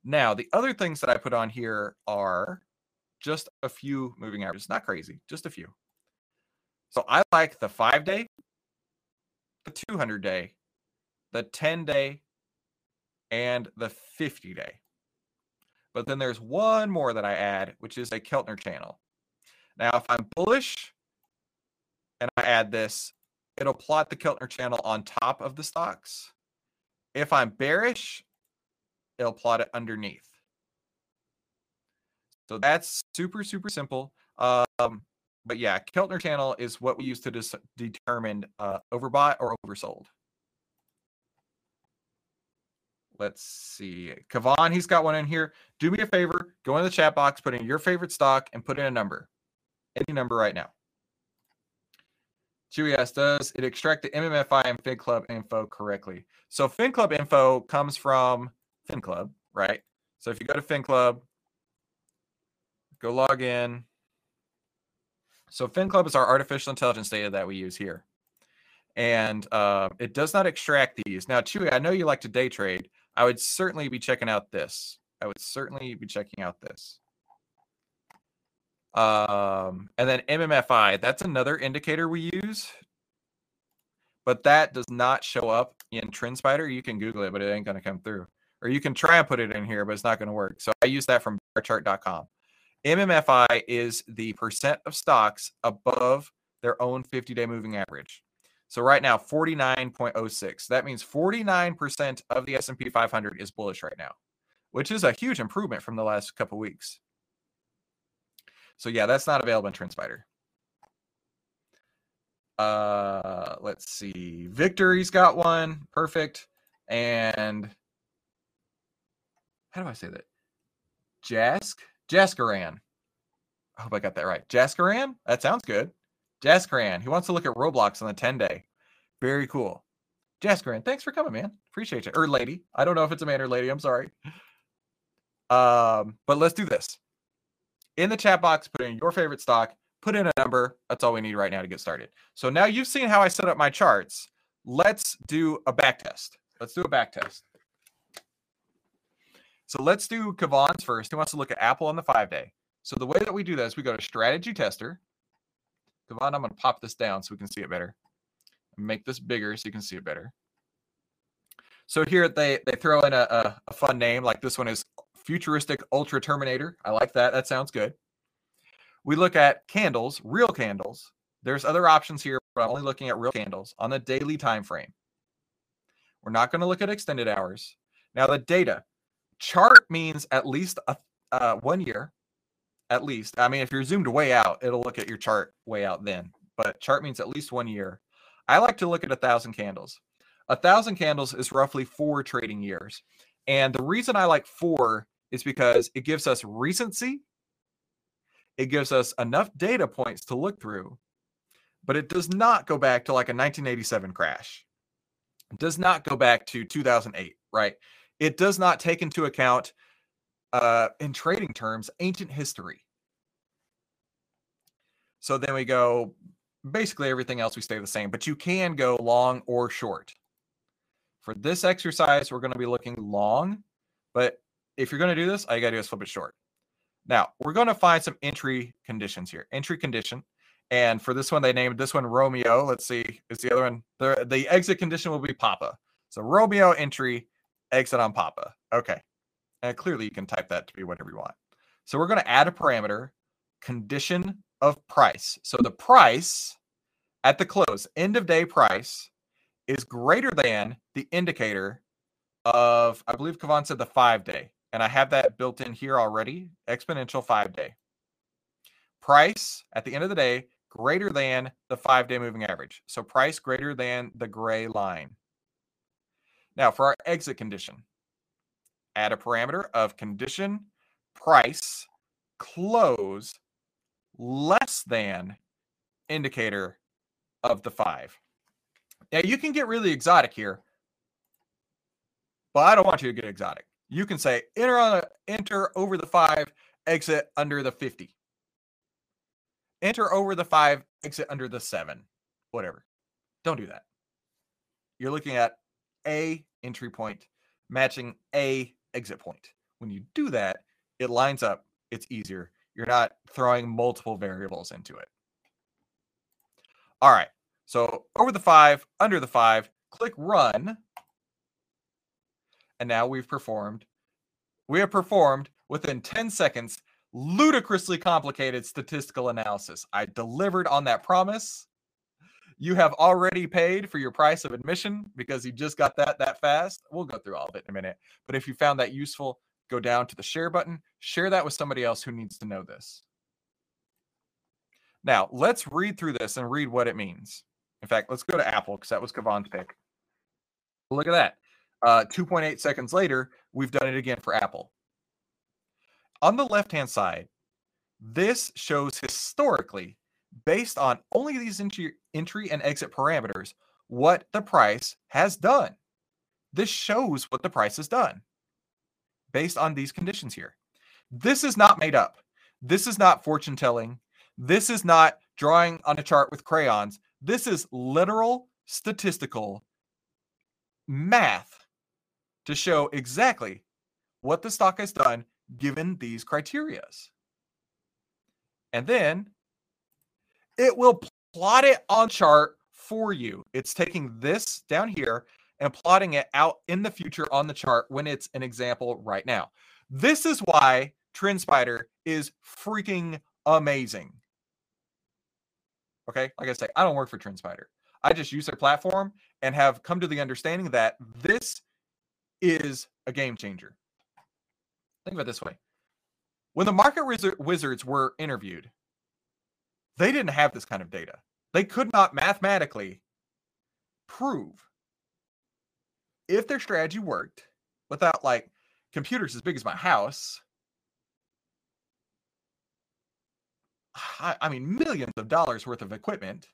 Now, the other things that I put on here are just a few moving averages, not crazy, just a few. So I like the five day, the 200 day, the 10 day, and the 50 day. But then there's one more that I add, which is a Keltner channel. Now, if I'm bullish and I add this, it'll plot the Keltner channel on top of the stocks. If I'm bearish, it'll plot it underneath. So that's super, super simple. Um, but yeah, Keltner channel is what we use to dis- determine uh, overbought or oversold. Let's see. Kavan, he's got one in here. Do me a favor, go in the chat box, put in your favorite stock, and put in a number. Any number right now. Chewy asks, does it extract the MMFI and FinClub info correctly? So FinClub info comes from FinClub, right? So if you go to Fin Club, go log in. So Fin Club is our artificial intelligence data that we use here. And uh, it does not extract these. Now, Chewy, I know you like to day trade. I would certainly be checking out this. I would certainly be checking out this. Um, and then MMFI, that's another indicator we use, but that does not show up in TrendSpider. You can Google it, but it ain't going to come through. Or you can try and put it in here, but it's not going to work. So I use that from barchart.com. MMFI is the percent of stocks above their own 50 day moving average. So right now, 49.06. That means 49% of the S&P 500 is bullish right now, which is a huge improvement from the last couple weeks. So yeah, that's not available in TrendSpider. Uh, let's see. Victory's got one. Perfect. And how do I say that? Jask? Jaskaran. I hope I got that right. Jaskaran? That sounds good. Jaskaran. He wants to look at Roblox on the 10 day. Very cool. Jaskaran, thanks for coming, man. Appreciate you. Or lady. I don't know if it's a man or lady. I'm sorry. Um, but let's do this. In the chat box, put in your favorite stock, put in a number. That's all we need right now to get started. So now you've seen how I set up my charts. Let's do a back test. Let's do a back test. So let's do Kavan's first. He wants to look at Apple on the five day. So the way that we do this, we go to strategy tester. Kavan, I'm going to pop this down so we can see it better. Make this bigger so you can see it better. So here they they throw in a, a, a fun name like this one is Futuristic Ultra Terminator. I like that. That sounds good. We look at candles, real candles. There's other options here, but I'm only looking at real candles on the daily time frame. We're not going to look at extended hours. Now the data chart means at least a, uh, one year, at least. I mean, if you're zoomed way out, it'll look at your chart way out then. But chart means at least one year. I like to look at a thousand candles. A thousand candles is roughly four trading years. And the reason I like four is because it gives us recency, it gives us enough data points to look through, but it does not go back to like a 1987 crash. It does not go back to 2008, right? It does not take into account, uh, in trading terms, ancient history. So then we go basically everything else we stay the same, but you can go long or short. For this exercise, we're going to be looking long, but if you're going to do this, all you got to do is flip it short. Now, we're going to find some entry conditions here. Entry condition. And for this one, they named this one Romeo. Let's see. Is the other one the the exit condition will be Papa. So Romeo entry, exit on Papa. Okay. And clearly you can type that to be whatever you want. So we're going to add a parameter, condition of price. So the price at the close, end of day price, is greater than the indicator of, I believe Kavan said the five day. And I have that built in here already exponential five day. Price at the end of the day greater than the five day moving average. So price greater than the gray line. Now for our exit condition, add a parameter of condition price close less than indicator of the five. Now you can get really exotic here, but I don't want you to get exotic. You can say enter on a, enter over the five exit under the 50. Enter over the five, exit under the seven, whatever. Don't do that. You're looking at a entry point matching a exit point. When you do that, it lines up, it's easier. You're not throwing multiple variables into it. All right. So over the five, under the five, click run. And now we've performed, we have performed within 10 seconds ludicrously complicated statistical analysis. I delivered on that promise. You have already paid for your price of admission because you just got that that fast. We'll go through all of it in a minute. But if you found that useful, go down to the share button, share that with somebody else who needs to know this. Now, let's read through this and read what it means. In fact, let's go to Apple because that was Kavan's pick. Look at that. Uh, 2.8 seconds later, we've done it again for Apple. On the left hand side, this shows historically, based on only these entry, entry and exit parameters, what the price has done. This shows what the price has done based on these conditions here. This is not made up. This is not fortune telling. This is not drawing on a chart with crayons. This is literal statistical math to show exactly what the stock has done given these criterias. And then it will plot it on chart for you. It's taking this down here and plotting it out in the future on the chart when it's an example right now. This is why TrendSpider is freaking amazing. Okay, like I say, I don't work for TrendSpider. I just use their platform and have come to the understanding that this is a game changer. Think about this way. When the market wizards were interviewed, they didn't have this kind of data. They could not mathematically prove if their strategy worked without like computers as big as my house. I, I mean, millions of dollars worth of equipment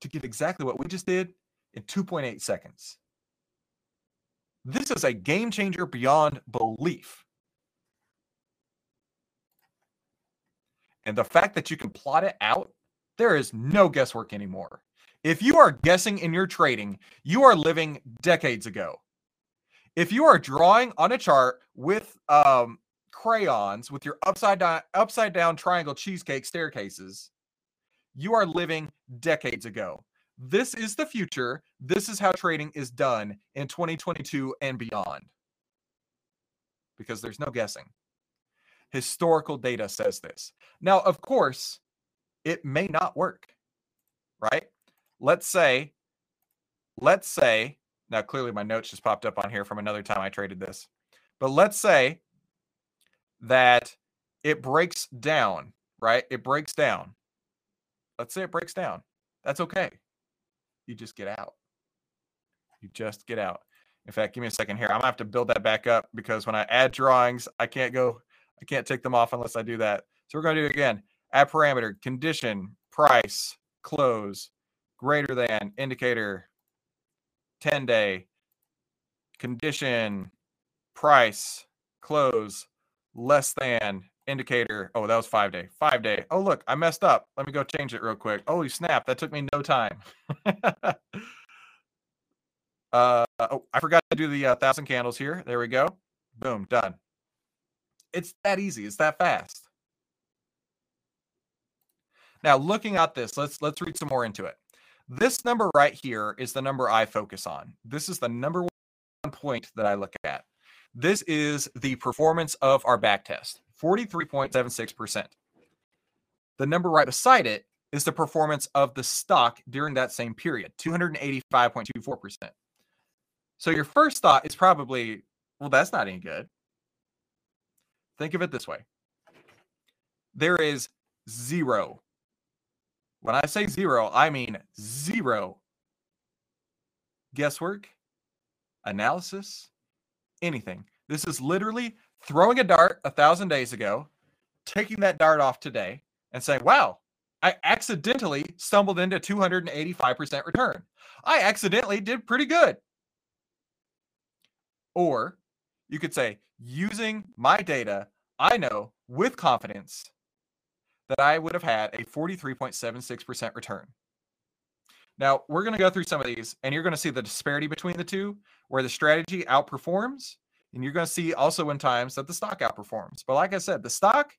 to get exactly what we just did in 2.8 seconds. This is a game changer beyond belief. And the fact that you can plot it out, there is no guesswork anymore. If you are guessing in your trading, you are living decades ago. If you are drawing on a chart with um, crayons with your upside down upside down triangle cheesecake staircases, you are living decades ago. This is the future. This is how trading is done in 2022 and beyond. Because there's no guessing. Historical data says this. Now, of course, it may not work, right? Let's say, let's say, now clearly my notes just popped up on here from another time I traded this, but let's say that it breaks down, right? It breaks down. Let's say it breaks down. That's okay you just get out. You just get out. In fact, give me a second here. I'm gonna have to build that back up because when I add drawings, I can't go, I can't take them off unless I do that. So we're gonna do it again. Add parameter, condition, price, close, greater than, indicator, 10 day, condition, price, close, less than, indicator. Oh, that was five day. Five day. Oh, look, I messed up. Let me go change it real quick. Holy snap. That took me no time. uh, oh, I forgot to do the uh, thousand candles here. There we go. Boom, done. It's that easy. It's that fast. Now, looking at this, let's let's read some more into it. This number right here is the number I focus on. This is the number one point that I look at. This is the performance of our back test. 43.76%. The number right beside it is the performance of the stock during that same period, 285.24%. So your first thought is probably, well, that's not any good. Think of it this way there is zero. When I say zero, I mean zero guesswork, analysis, anything. This is literally throwing a dart a thousand days ago, taking that dart off today, and saying, wow, I accidentally stumbled into 285% return. I accidentally did pretty good. Or you could say, using my data, I know with confidence that I would have had a 43.76% return. Now, we're going to go through some of these and you're going to see the disparity between the two where the strategy outperforms. And you're going to see also in times that the stock outperforms. But like I said, the stock,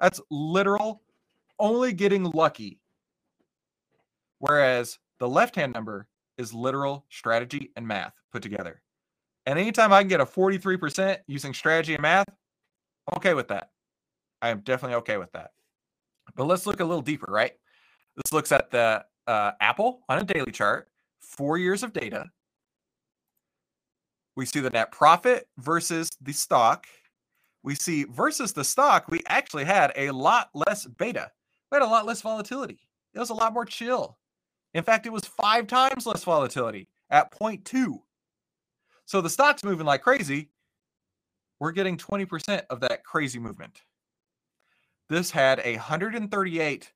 that's literal only getting lucky. Whereas the left hand number is literal strategy and math put together. And anytime I can get a 43% using strategy and math, I'm okay with that. I am definitely okay with that. But let's look a little deeper, right? This looks at the uh, Apple on a daily chart, four years of data. We see the net profit versus the stock. We see versus the stock, we actually had a lot less beta. We had a lot less volatility. It was a lot more chill. In fact, it was five times less volatility at 0.2. So the stock's moving like crazy. We're getting 20% of that crazy movement. This had a 138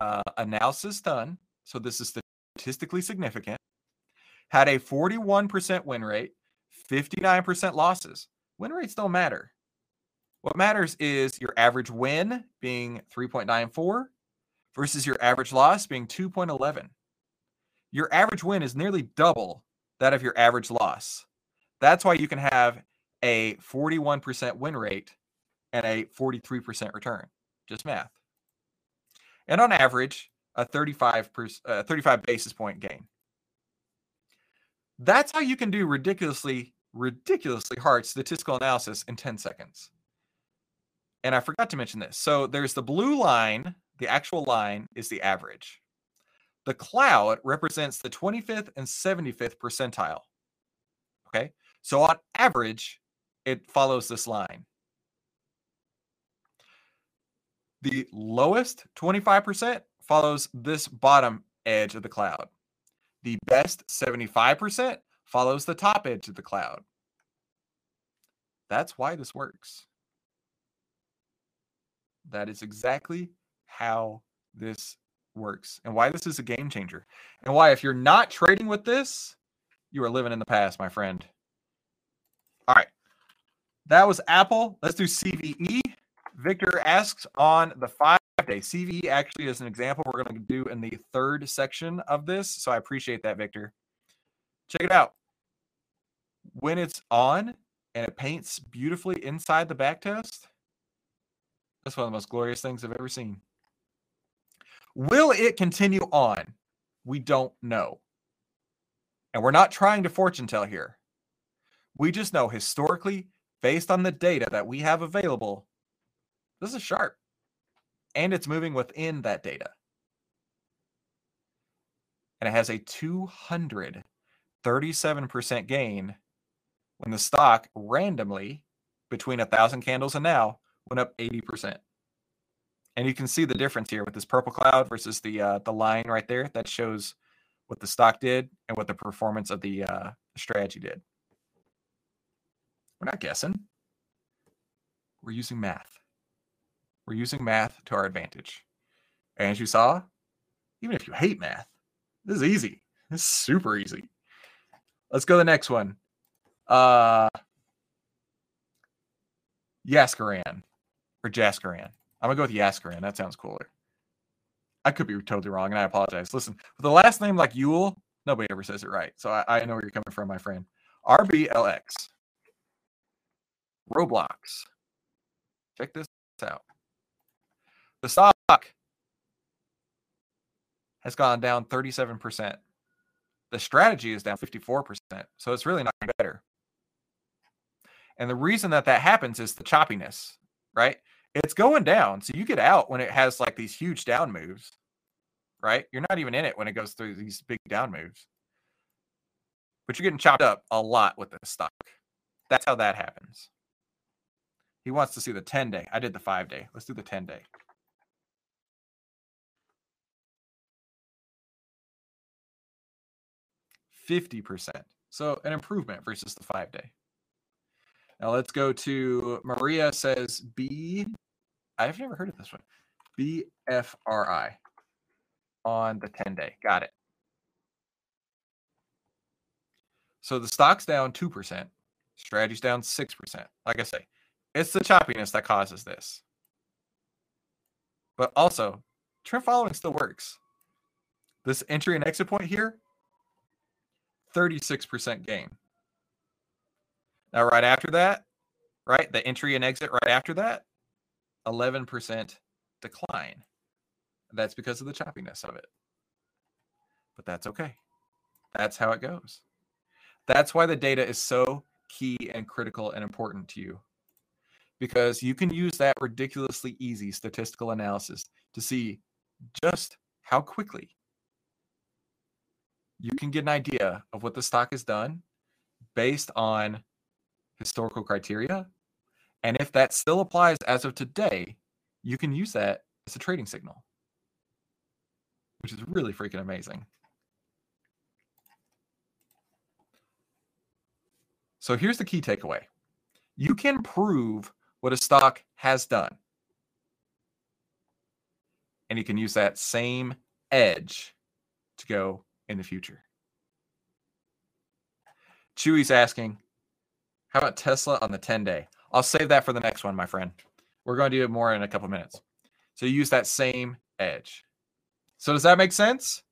uh, analysis done. So this is statistically significant. Had a 41% win rate, 59% losses. Win rates don't matter. What matters is your average win being 3.94 versus your average loss being 2.11. Your average win is nearly double that of your average loss. That's why you can have a 41% win rate and a 43% return. Just math. And on average, a 35 per, uh, 35 basis point gain. That's how you can do ridiculously ridiculously hard statistical analysis in 10 seconds. And I forgot to mention this. So there's the blue line, the actual line is the average. The cloud represents the 25th and 75th percentile. Okay. So on average, it follows this line. The lowest 25% follows this bottom edge of the cloud. The best 75% follows the top edge of the cloud. That's why this works. That is exactly how this works and why this is a game changer. And why, if you're not trading with this, you are living in the past, my friend. All right. That was Apple. Let's do CVE. Victor asks on the five day. CVE actually is an example we're going to do in the third section of this. So I appreciate that, Victor. Check it out. When it's on and it paints beautifully inside the back test, that's one of the most glorious things I've ever seen. Will it continue on? We don't know. And we're not trying to fortune tell here. We just know historically, based on the data that we have available, this is sharp. And it's moving within that data. And it has a 237% gain when the stock randomly between a thousand candles and now went up 80%. And you can see the difference here with this purple cloud versus the uh, the line right there that shows what the stock did and what the performance of the uh, strategy did. We're not guessing. We're using math. We're using math to our advantage. And as you saw, even if you hate math, this is easy. This is super easy. Let's go to the next one. Uh Yaskaran or Jaskaran. I'm gonna go with Yaskaran. That sounds cooler. I could be totally wrong, and I apologize. Listen, with the last name like Uhl, nobody ever says it right. So I, I know where you're coming from, my friend. RBLX. Roblox. Check this out. The stock has gone down 37%. The strategy is down 54%. So it's really not better. And the reason that that happens is the choppiness, right? It's going down. So you get out when it has like these huge down moves, right? You're not even in it when it goes through these big down moves. But you're getting chopped up a lot with this stock. That's how that happens. He wants to see the 10 day. I did the five day. Let's do the 10 day. 50%. So an improvement versus the five day. Now let's go to Maria says B. I've never heard of this one. BFRI on the 10 day. Got it. So the stock's down 2%, strategy's down 6%. Like I say, it's the choppiness that causes this. But also, trend following still works. This entry and exit point here, 36% gain. Now, right after that, right, the entry and exit right after that, 11% decline. That's because of the choppiness of it. But that's okay. That's how it goes. That's why the data is so key and critical and important to you. Because you can use that ridiculously easy statistical analysis to see just how quickly you can get an idea of what the stock has done based on historical criteria. And if that still applies as of today, you can use that as a trading signal, which is really freaking amazing. So here's the key takeaway you can prove what a stock has done. And you can use that same edge to go in the future. Chewy's asking, how about Tesla on the 10 day? I'll save that for the next one, my friend. We're going to do it more in a couple minutes. So use that same edge. So does that make sense?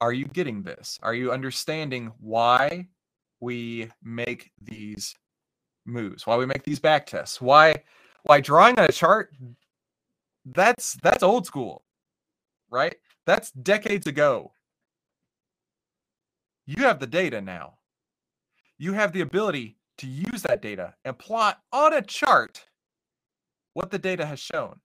Are you getting this? Are you understanding why we make these moves? Why we make these back tests? Why why drawing on a chart that's that's old school. Right? That's decades ago. You have the data now. You have the ability to use that data and plot on a chart what the data has shown.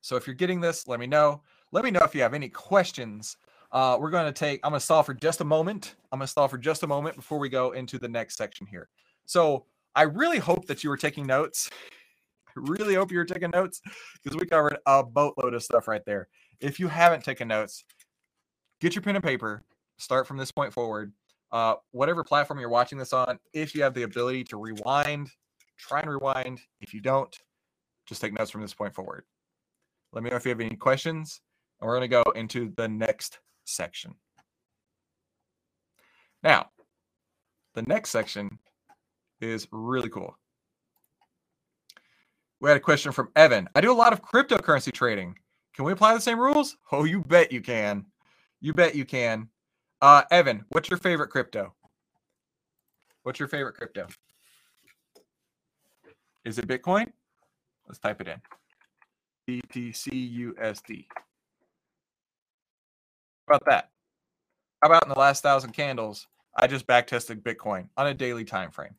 So if you're getting this, let me know. Let me know if you have any questions. Uh, we're going to take, I'm going to stall for just a moment. I'm going to stall for just a moment before we go into the next section here. So I really hope that you were taking notes. I really hope you were taking notes because we covered a boatload of stuff right there. If you haven't taken notes, get your pen and paper, start from this point forward. Uh, whatever platform you're watching this on, if you have the ability to rewind, try and rewind. If you don't, just take notes from this point forward. Let me know if you have any questions, and we're going to go into the next section. Now, the next section is really cool. We had a question from Evan. I do a lot of cryptocurrency trading. Can we apply the same rules? Oh, you bet you can. You bet you can. Uh, Evan, what's your favorite crypto? What's your favorite crypto? Is it Bitcoin? Let's type it in. BTCUSD. How about that? How about in the last thousand candles? I just backtested Bitcoin on a daily time frame.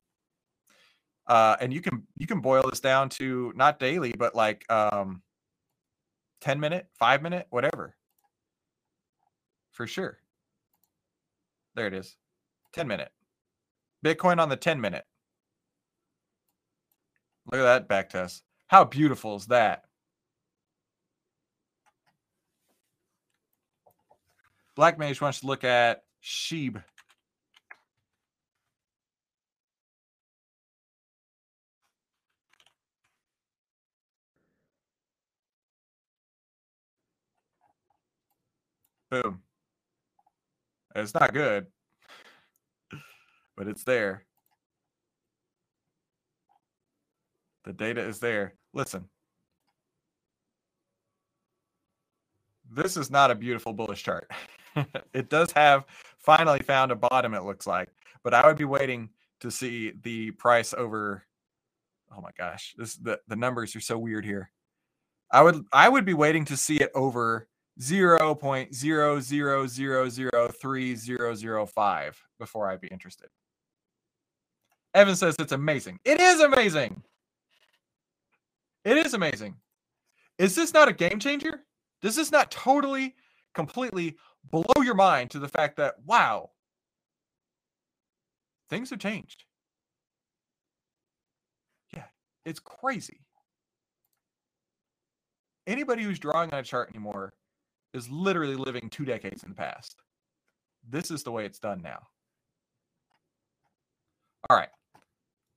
Uh, and you can you can boil this down to not daily, but like um, 10 minute, five minute, whatever for sure. There it is. 10 minute. Bitcoin on the 10 minute. Look at that back test. How beautiful is that? Black Mage wants to look at Sheeb. Boom. It's not good, but it's there. The data is there. Listen, this is not a beautiful bullish chart. it does have finally found a bottom, it looks like, but I would be waiting to see the price over. Oh my gosh, this the, the numbers are so weird here. I would I would be waiting to see it over 0.000030005 before I'd be interested. Evan says it's amazing. It is amazing. It is amazing. Is this not a game changer? Does this not totally, completely blow your mind to the fact that, wow, things have changed? Yeah, it's crazy. Anybody who's drawing on a chart anymore is literally living two decades in the past. This is the way it's done now. All right,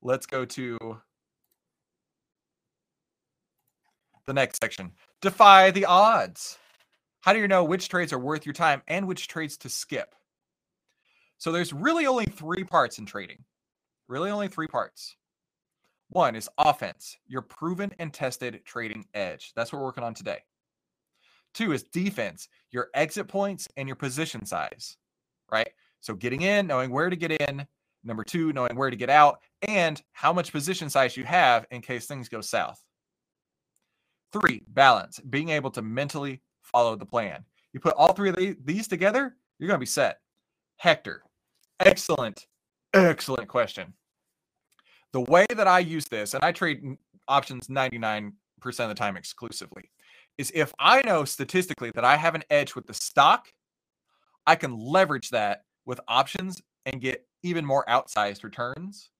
let's go to the next section. Defy the odds. How do you know which trades are worth your time and which trades to skip? So there's really only three parts in trading. Really only three parts. One is offense, your proven and tested trading edge. That's what we're working on today. Two is defense, your exit points and your position size, right? So getting in, knowing where to get in. Number two, knowing where to get out and how much position size you have in case things go south. Three, balance, being able to mentally follow the plan. You put all three of these together, you're going to be set. Hector, excellent, excellent question. The way that I use this, and I trade options 99% of the time exclusively, is if I know statistically that I have an edge with the stock, I can leverage that with options and get even more outsized returns,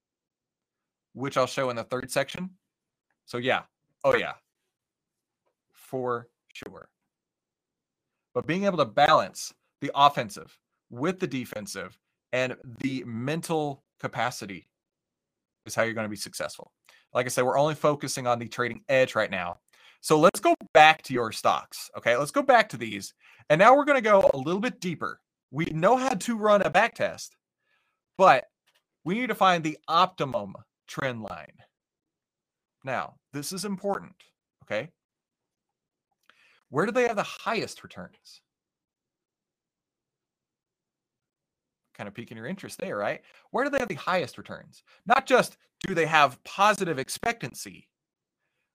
which I'll show in the third section. So, yeah. Oh, yeah. For sure. But being able to balance the offensive with the defensive and the mental capacity is how you're going to be successful. Like I said, we're only focusing on the trading edge right now. So let's go back to your stocks. Okay, let's go back to these. And now we're going to go a little bit deeper. We know how to run a back test, but we need to find the optimum trend line. Now, this is important. Okay. Where do they have the highest returns? kind of piquing your interest there, right? Where do they have the highest returns? Not just do they have positive expectancy,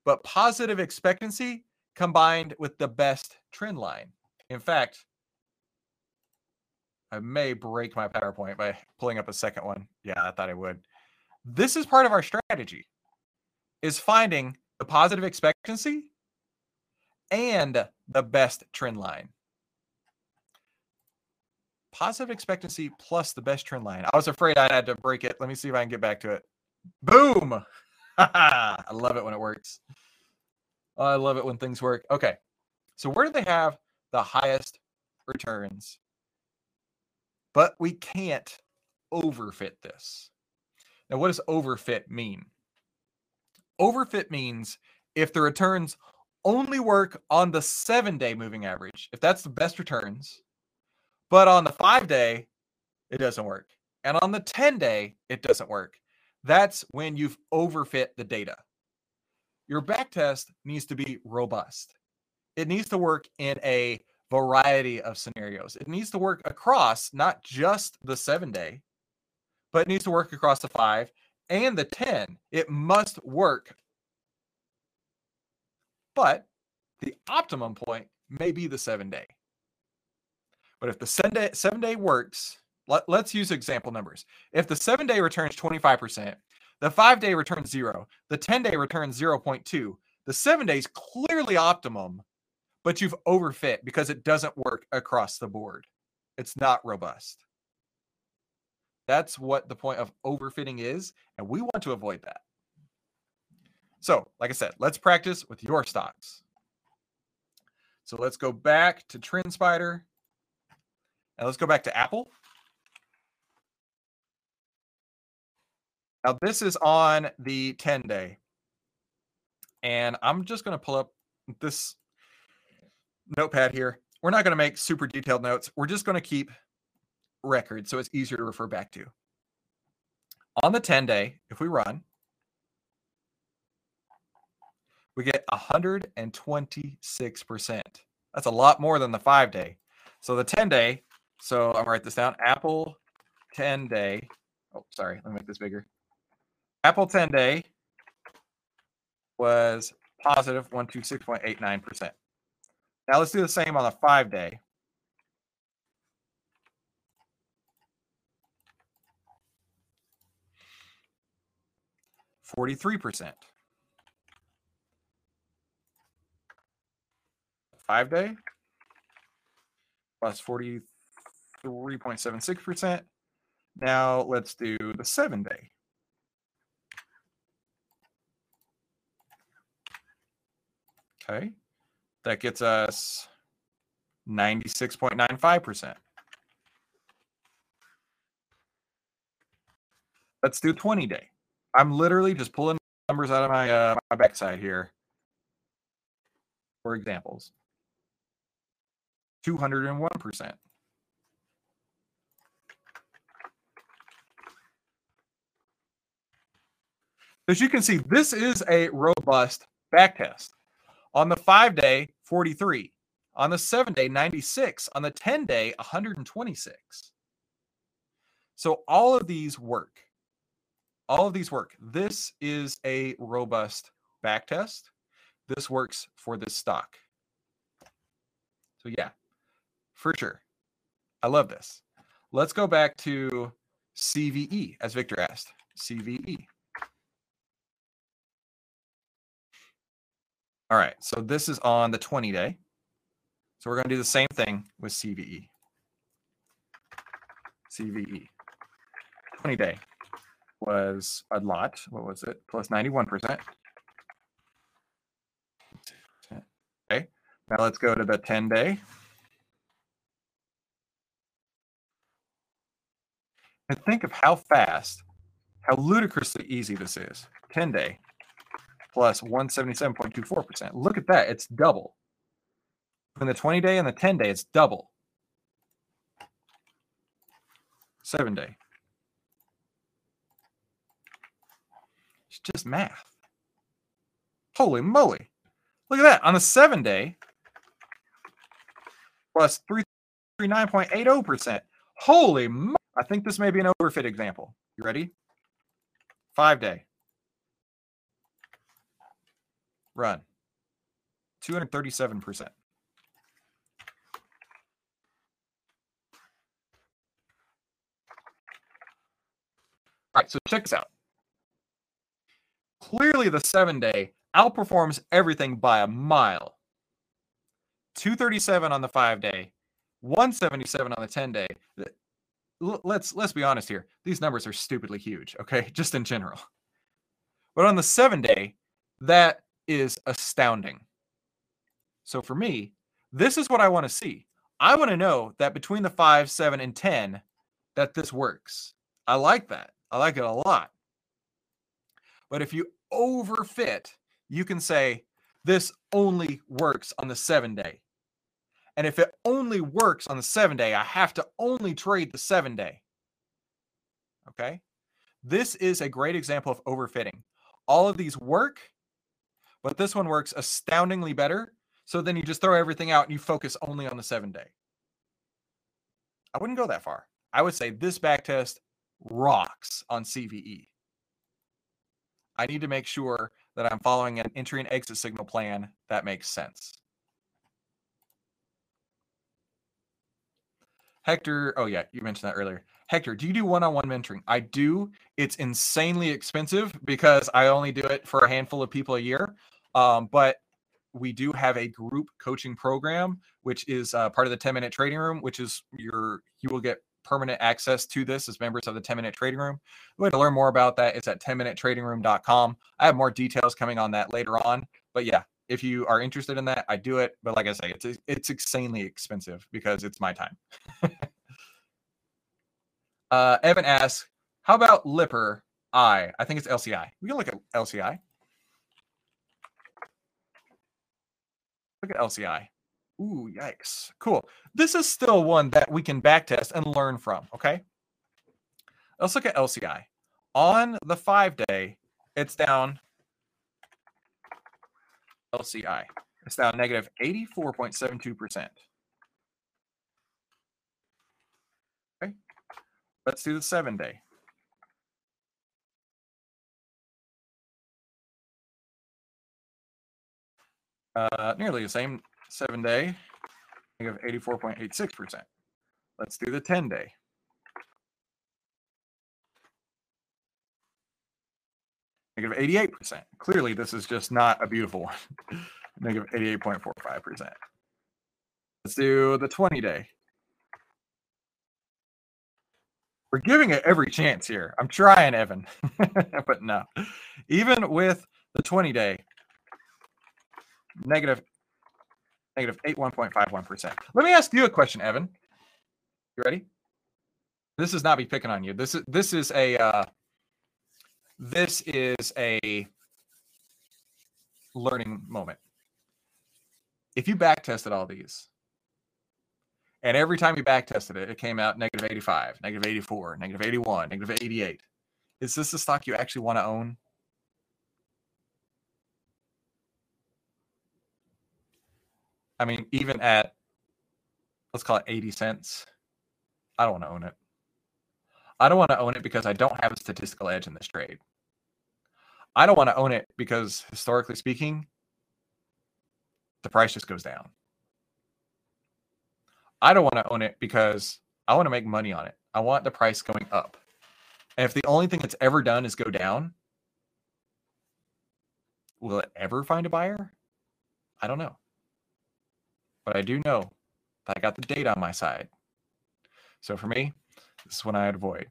but positive expectancy combined with the best trend line. In fact, I may break my PowerPoint by pulling up a second one. Yeah, I thought I would. This is part of our strategy is finding the positive expectancy and the best trend line positive expectancy plus the best trend line. I was afraid I had to break it. Let me see if I can get back to it. Boom. I love it when it works. I love it when things work. Okay. So where do they have the highest returns? But we can't overfit this. Now, what does overfit mean? Overfit means if the returns only work on the seven day moving average, if that's the best returns, but on the five day, it doesn't work. And on the 10 day, it doesn't work. That's when you've overfit the data. Your back test needs to be robust. It needs to work in a variety of scenarios. It needs to work across not just the seven day, but it needs to work across the five and the 10. It must work. But the optimum point may be the seven day. But if the seven day, seven day works, let, let's use example numbers. If the seven day returns 25%, the five day returns zero, the 10 day returns 0.2, the seven days clearly optimum, but you've overfit because it doesn't work across the board. It's not robust. That's what the point of overfitting is, and we want to avoid that. So, like I said, let's practice with your stocks. So let's go back to TrendSpider. And let's go back to Apple. Now this is on the 10 day. And I'm just going to pull up this notepad here. We're not going to make super detailed notes. We're just going to keep records so it's easier to refer back to. On the 10 day, if we run, we get 126%. That's a lot more than the five day. So the 10 day so I'm gonna write this down. Apple 10 day. Oh, sorry. Let me make this bigger. Apple 10 day was positive 126.89%. Now let's do the same on the five day. Forty-three percent. Five day plus forty 3.76%. Now let's do the seven day. Okay, that gets us 96.95%. Let's do 20 day. I'm literally just pulling numbers out of my uh, my backside here for examples. 201%. As you can see, this is a robust back test. On the five day, 43. On the seven day, 96. On the 10 day, 126. So all of these work. All of these work. This is a robust back test. This works for this stock. So yeah, for sure. I love this. Let's go back to CVE, as Victor asked. CVE. All right, so this is on the 20 day. So we're going to do the same thing with CVE. CVE. 20 day was a lot. What was it? Plus 91%. Okay, now let's go to the 10 day. And think of how fast, how ludicrously easy this is. 10 day plus 177.24%. Look at that. It's double. In the 20 day and the 10 day, it's double. Seven day. It's just math. Holy moly. Look at that. On the seven day, plus 339.80%. Holy moly. I think this may be an overfit example. You ready? Five day. Run. 237%. All right, so check this out. Clearly, the seven day outperforms everything by a mile. 237 on the five day, 177 on the 10 day. Let's let's be honest here. These numbers are stupidly huge, okay? Just in general. But on the seven day, that is astounding. So for me, this is what I want to see. I want to know that between the five, seven, and 10, that this works. I like that. I like it a lot. But if you overfit, you can say this only works on the seven day. And if it only works on the seven day, I have to only trade the seven day. Okay. This is a great example of overfitting. All of these work, but this one works astoundingly better. So then you just throw everything out and you focus only on the seven day. I wouldn't go that far. I would say this back test rocks on CVE. I need to make sure that I'm following an entry and exit signal plan that makes sense. Hector, oh yeah, you mentioned that earlier. Hector, do you do one-on-one mentoring? I do. It's insanely expensive because I only do it for a handful of people a year. Um, but we do have a group coaching program, which is uh, part of the 10 minute trading room, which is your you will get permanent access to this as members of the 10 minute trading room. The way to learn more about that is at 10 minute tradingroom.com. I have more details coming on that later on. But yeah, if you are interested in that, I do it. But like I say, it's it's insanely expensive because it's my time. uh, Evan asks, how about Lipper I? I think it's LCI. We can look at LCI. Look at LCI. Ooh, yikes. Cool. This is still one that we can backtest and learn from. Okay. Let's look at LCI. On the five day, it's down. LCI. It's down negative 84.72%. Let's do the seven day. Uh, nearly the same seven day, negative 84.86%. Let's do the 10 day. Negative 88%. Clearly, this is just not a beautiful one. Negative 88.45%. Let's do the 20 day. We're giving it every chance here. I'm trying, Evan, but no. Even with the 20 day, negative negative 81.51%. Let me ask you a question, Evan. You ready? This is not me picking on you. This is this is a uh, this is a learning moment. If you back tested all these, and every time you back tested it, it came out negative 85, negative 84, negative 81, negative 88. Is this the stock you actually want to own? I mean, even at let's call it 80 cents, I don't want to own it. I don't want to own it because I don't have a statistical edge in this trade. I don't want to own it because historically speaking, the price just goes down. I don't want to own it because I want to make money on it. I want the price going up. And if the only thing that's ever done is go down, will it ever find a buyer? I don't know. But I do know that I got the data on my side. So for me, this is when I avoid.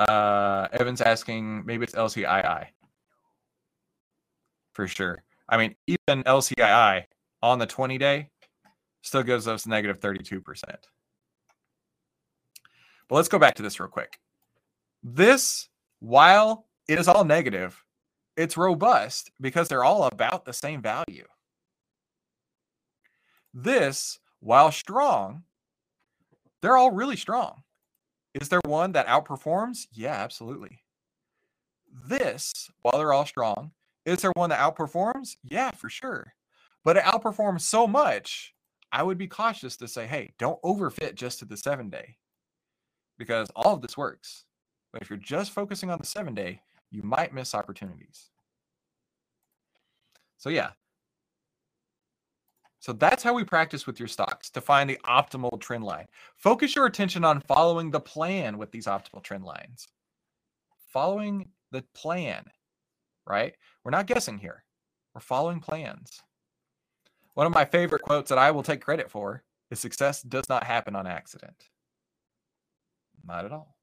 Uh, Evan's asking, maybe it's LCII. For sure. I mean, even LCII on the 20 day still gives us negative 32%. But let's go back to this real quick. This, while it is all negative, it's robust because they're all about the same value. This, while strong, they're all really strong. Is there one that outperforms? Yeah, absolutely. This, while they're all strong, is there one that outperforms? Yeah, for sure. But it outperforms so much, I would be cautious to say, hey, don't overfit just to the seven day because all of this works. But if you're just focusing on the seven day, you might miss opportunities. So, yeah. So that's how we practice with your stocks to find the optimal trend line. Focus your attention on following the plan with these optimal trend lines. Following the plan, right? We're not guessing here. We're following plans. One of my favorite quotes that I will take credit for is success does not happen on accident. Not at all.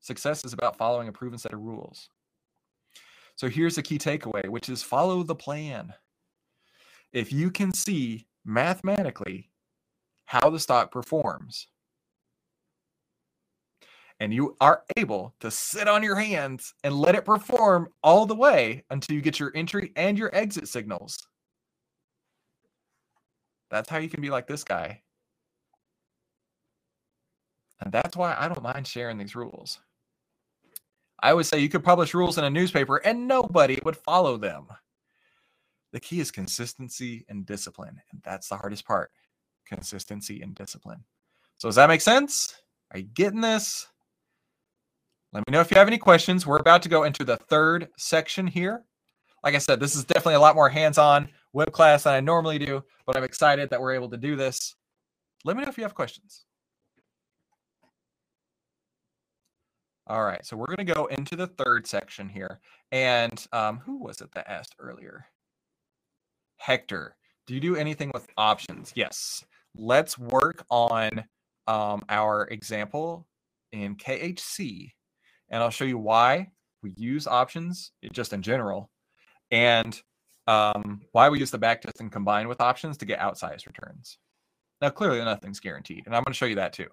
Success is about following a proven set of rules. So here's the key takeaway, which is follow the plan. If you can see mathematically how the stock performs, and you are able to sit on your hands and let it perform all the way until you get your entry and your exit signals. That's how you can be like this guy. And that's why I don't mind sharing these rules. I would say you could publish rules in a newspaper and nobody would follow them. The key is consistency and discipline. And that's the hardest part consistency and discipline. So, does that make sense? Are you getting this? Let me know if you have any questions. We're about to go into the third section here. Like I said, this is definitely a lot more hands on web class than I normally do, but I'm excited that we're able to do this. Let me know if you have questions. All right, so we're going to go into the third section here. And um, who was it that asked earlier? Hector, do you do anything with options? Yes. Let's work on um, our example in KHC, and I'll show you why we use options just in general, and um, why we use the backtest and combine with options to get outsized returns. Now, clearly, nothing's guaranteed, and I'm going to show you that too.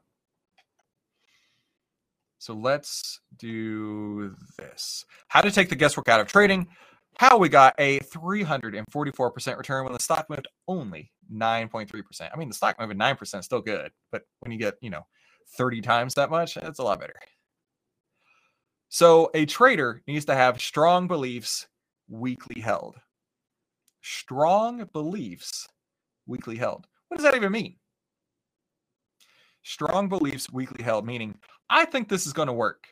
So let's do this. How to take the guesswork out of trading. How we got a 344% return when the stock moved only 9.3%. I mean, the stock moving 9% is still good, but when you get, you know, 30 times that much, that's a lot better. So a trader needs to have strong beliefs weakly held. Strong beliefs weakly held. What does that even mean? Strong beliefs weakly held, meaning I think this is going to work.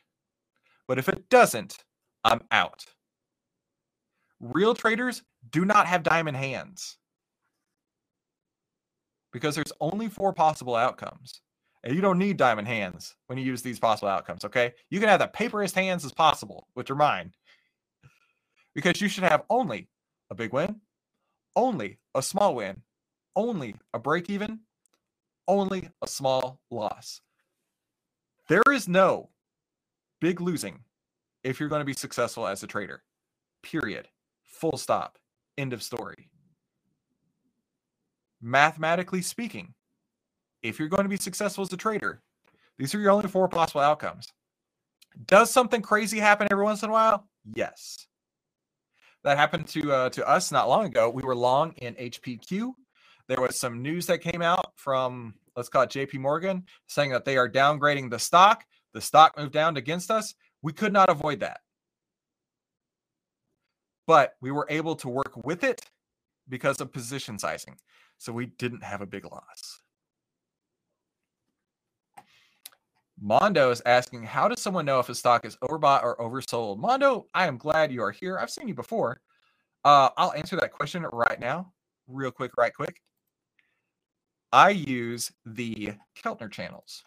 But if it doesn't, I'm out. Real traders do not have diamond hands because there's only four possible outcomes. You don't need diamond hands when you use these possible outcomes, okay? You can have the paperest hands as possible, which are mine, because you should have only a big win, only a small win, only a break even, only a small loss. There is no big losing if you're going to be successful as a trader. Period. Full stop. End of story. Mathematically speaking, if you're going to be successful as a trader, these are your only four possible outcomes. Does something crazy happen every once in a while? Yes. That happened to uh, to us not long ago. We were long in HPQ. There was some news that came out from let's call it JP Morgan, saying that they are downgrading the stock. The stock moved down against us. We could not avoid that. but we were able to work with it because of position sizing. So we didn't have a big loss. Mondo is asking, how does someone know if a stock is overbought or oversold? Mondo, I am glad you are here. I've seen you before. Uh, I'll answer that question right now, real quick, right quick. I use the Keltner channels.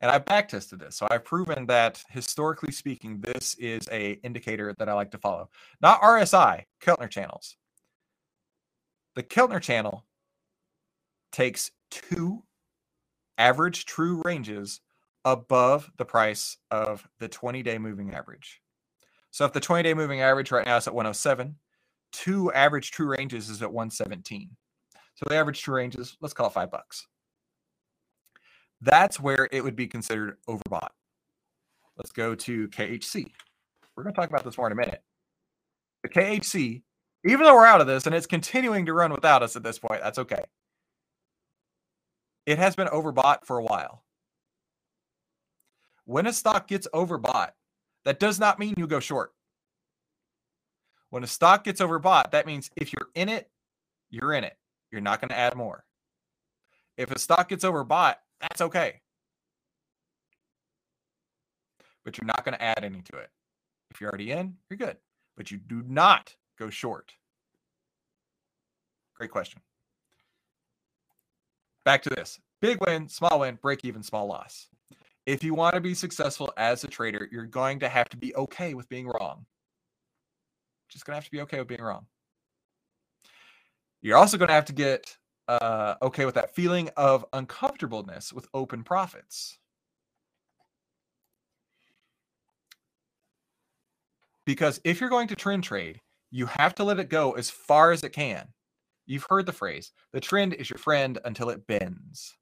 And I back tested this. So I've proven that historically speaking, this is a indicator that I like to follow. Not RSI, Keltner channels. The Keltner channel takes two average true ranges above the price of the 20 day moving average. So if the 20 day moving average right now is at 107, two average true ranges is at 117. So the average true range is, let's call it five bucks. That's where it would be considered overbought. Let's go to KHC. We're going to talk about this more in a minute. The KHC, even though we're out of this and it's continuing to run without us at this point, that's okay. It has been overbought for a while. When a stock gets overbought, that does not mean you go short. When a stock gets overbought, that means if you're in it, you're in it. You're not going to add more. If a stock gets overbought, that's okay. But you're not going to add any to it. If you're already in, you're good. But you do not go short. Great question. Back to this big win, small win, break even, small loss. If you want to be successful as a trader, you're going to have to be okay with being wrong. Just going to have to be okay with being wrong. You're also going to have to get uh, okay with that feeling of uncomfortableness with open profits. Because if you're going to trend trade, you have to let it go as far as it can. You've heard the phrase the trend is your friend until it bends.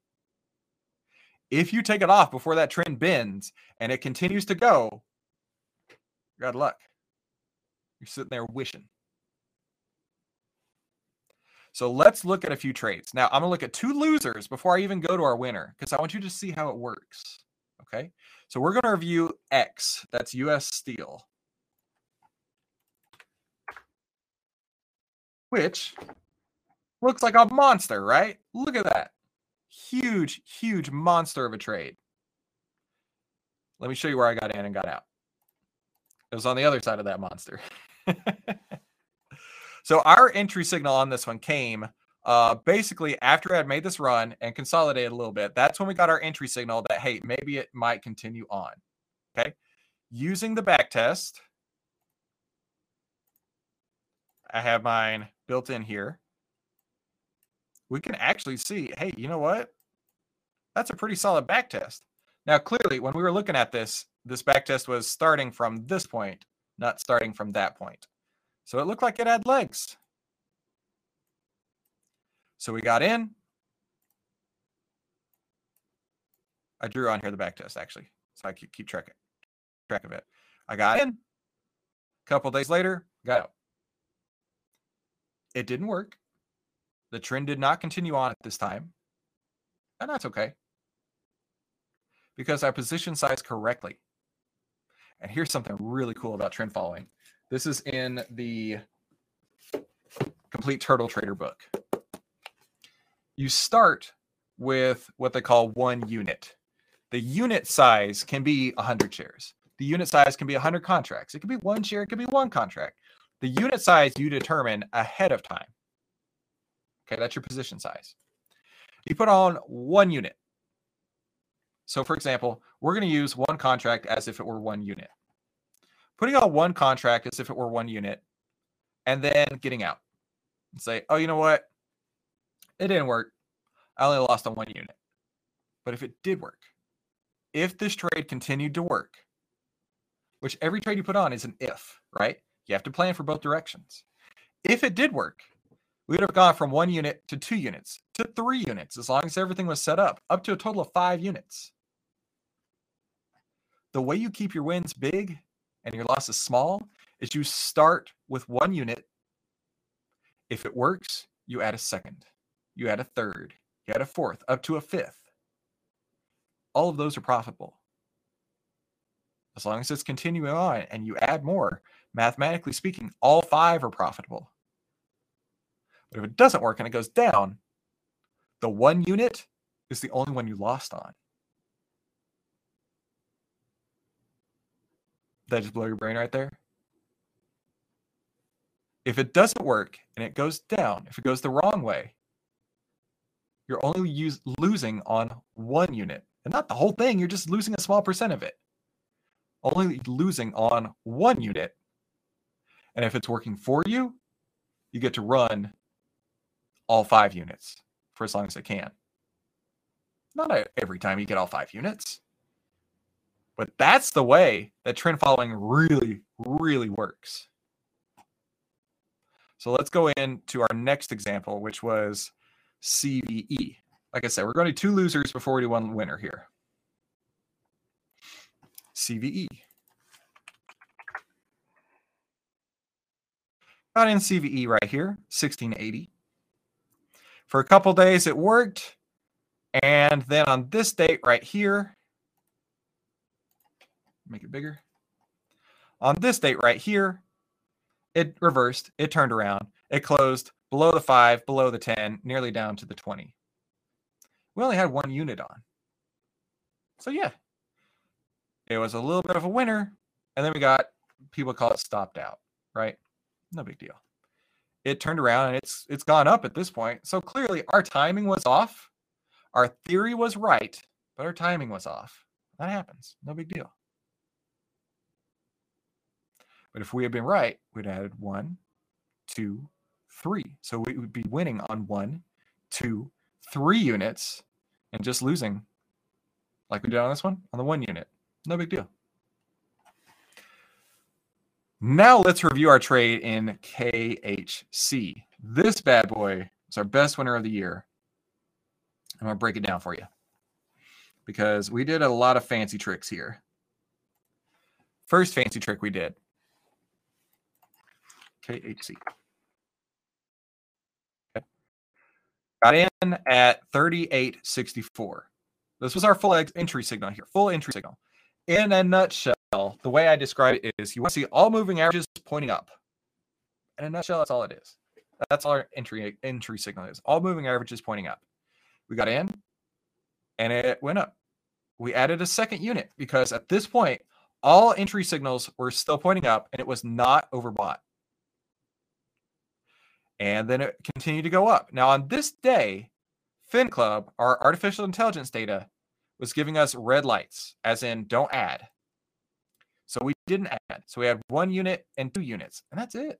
If you take it off before that trend bends and it continues to go, of luck. You're sitting there wishing. So let's look at a few trades. Now, I'm going to look at two losers before I even go to our winner because I want you to see how it works. Okay. So we're going to review X, that's US Steel, which looks like a monster, right? Look at that. Huge, huge monster of a trade. Let me show you where I got in and got out. It was on the other side of that monster. So our entry signal on this one came uh, basically after I had made this run and consolidated a little bit. That's when we got our entry signal that, hey, maybe it might continue on. Okay. Using the back test, I have mine built in here. We can actually see, hey, you know what? That's a pretty solid back test. Now, clearly, when we were looking at this, this back test was starting from this point, not starting from that point. So it looked like it had legs. So we got in. I drew on here the back test actually, so I could keep track track of it. I got in. A couple days later, got out. It didn't work. The trend did not continue on at this time, and that's okay because I position size correctly. And here's something really cool about trend following. This is in the Complete Turtle Trader book. You start with what they call one unit. The unit size can be 100 shares. The unit size can be 100 contracts. It can be one share, it could be one contract. The unit size you determine ahead of time. Okay, that's your position size. You put on one unit. So, for example, we're going to use one contract as if it were one unit putting on one contract as if it were one unit, and then getting out and say, oh, you know what? It didn't work. I only lost on one unit. But if it did work, if this trade continued to work, which every trade you put on is an if, right? You have to plan for both directions. If it did work, we would have gone from one unit to two units to three units as long as everything was set up, up to a total of five units. The way you keep your wins big and your losses small is you start with one unit. If it works, you add a second, you add a third, you add a fourth, up to a fifth. All of those are profitable. As long as it's continuing on and you add more, mathematically speaking, all five are profitable. But if it doesn't work and it goes down, the one unit is the only one you lost on. That just blow your brain right there. If it doesn't work and it goes down, if it goes the wrong way, you're only use, losing on one unit and not the whole thing. You're just losing a small percent of it. Only losing on one unit. And if it's working for you, you get to run all five units for as long as it can. Not every time you get all five units, but that's the way that trend following really, really works. So let's go into our next example, which was CVE. Like I said, we're going to two losers before we do one winner here. CVE. Got in CVE right here, 1680. For a couple days it worked. And then on this date right here, make it bigger. On this date right here, it reversed, it turned around, it closed below the 5, below the 10, nearly down to the 20. We only had one unit on. So yeah, it was a little bit of a winner. And then we got people call it stopped out, right? No big deal. It turned around and it's it's gone up at this point. So clearly our timing was off. Our theory was right, but our timing was off. That happens. No big deal. But if we had been right, we'd added one, two, three. So we would be winning on one, two, three units and just losing like we did on this one on the one unit. No big deal. Now let's review our trade in KHC. This bad boy is our best winner of the year. I'm going to break it down for you because we did a lot of fancy tricks here. First fancy trick we did KHC. Got in at 3864. This was our full entry signal here, full entry signal. In a nutshell, the way I describe it is you want to see all moving averages pointing up. In a nutshell, that's all it is. That's all our entry entry signal is. All moving averages pointing up. We got in and it went up. We added a second unit because at this point, all entry signals were still pointing up and it was not overbought. And then it continued to go up. Now, on this day, FinClub, our artificial intelligence data, was giving us red lights, as in don't add. So we didn't add. So we had one unit and two units, and that's it.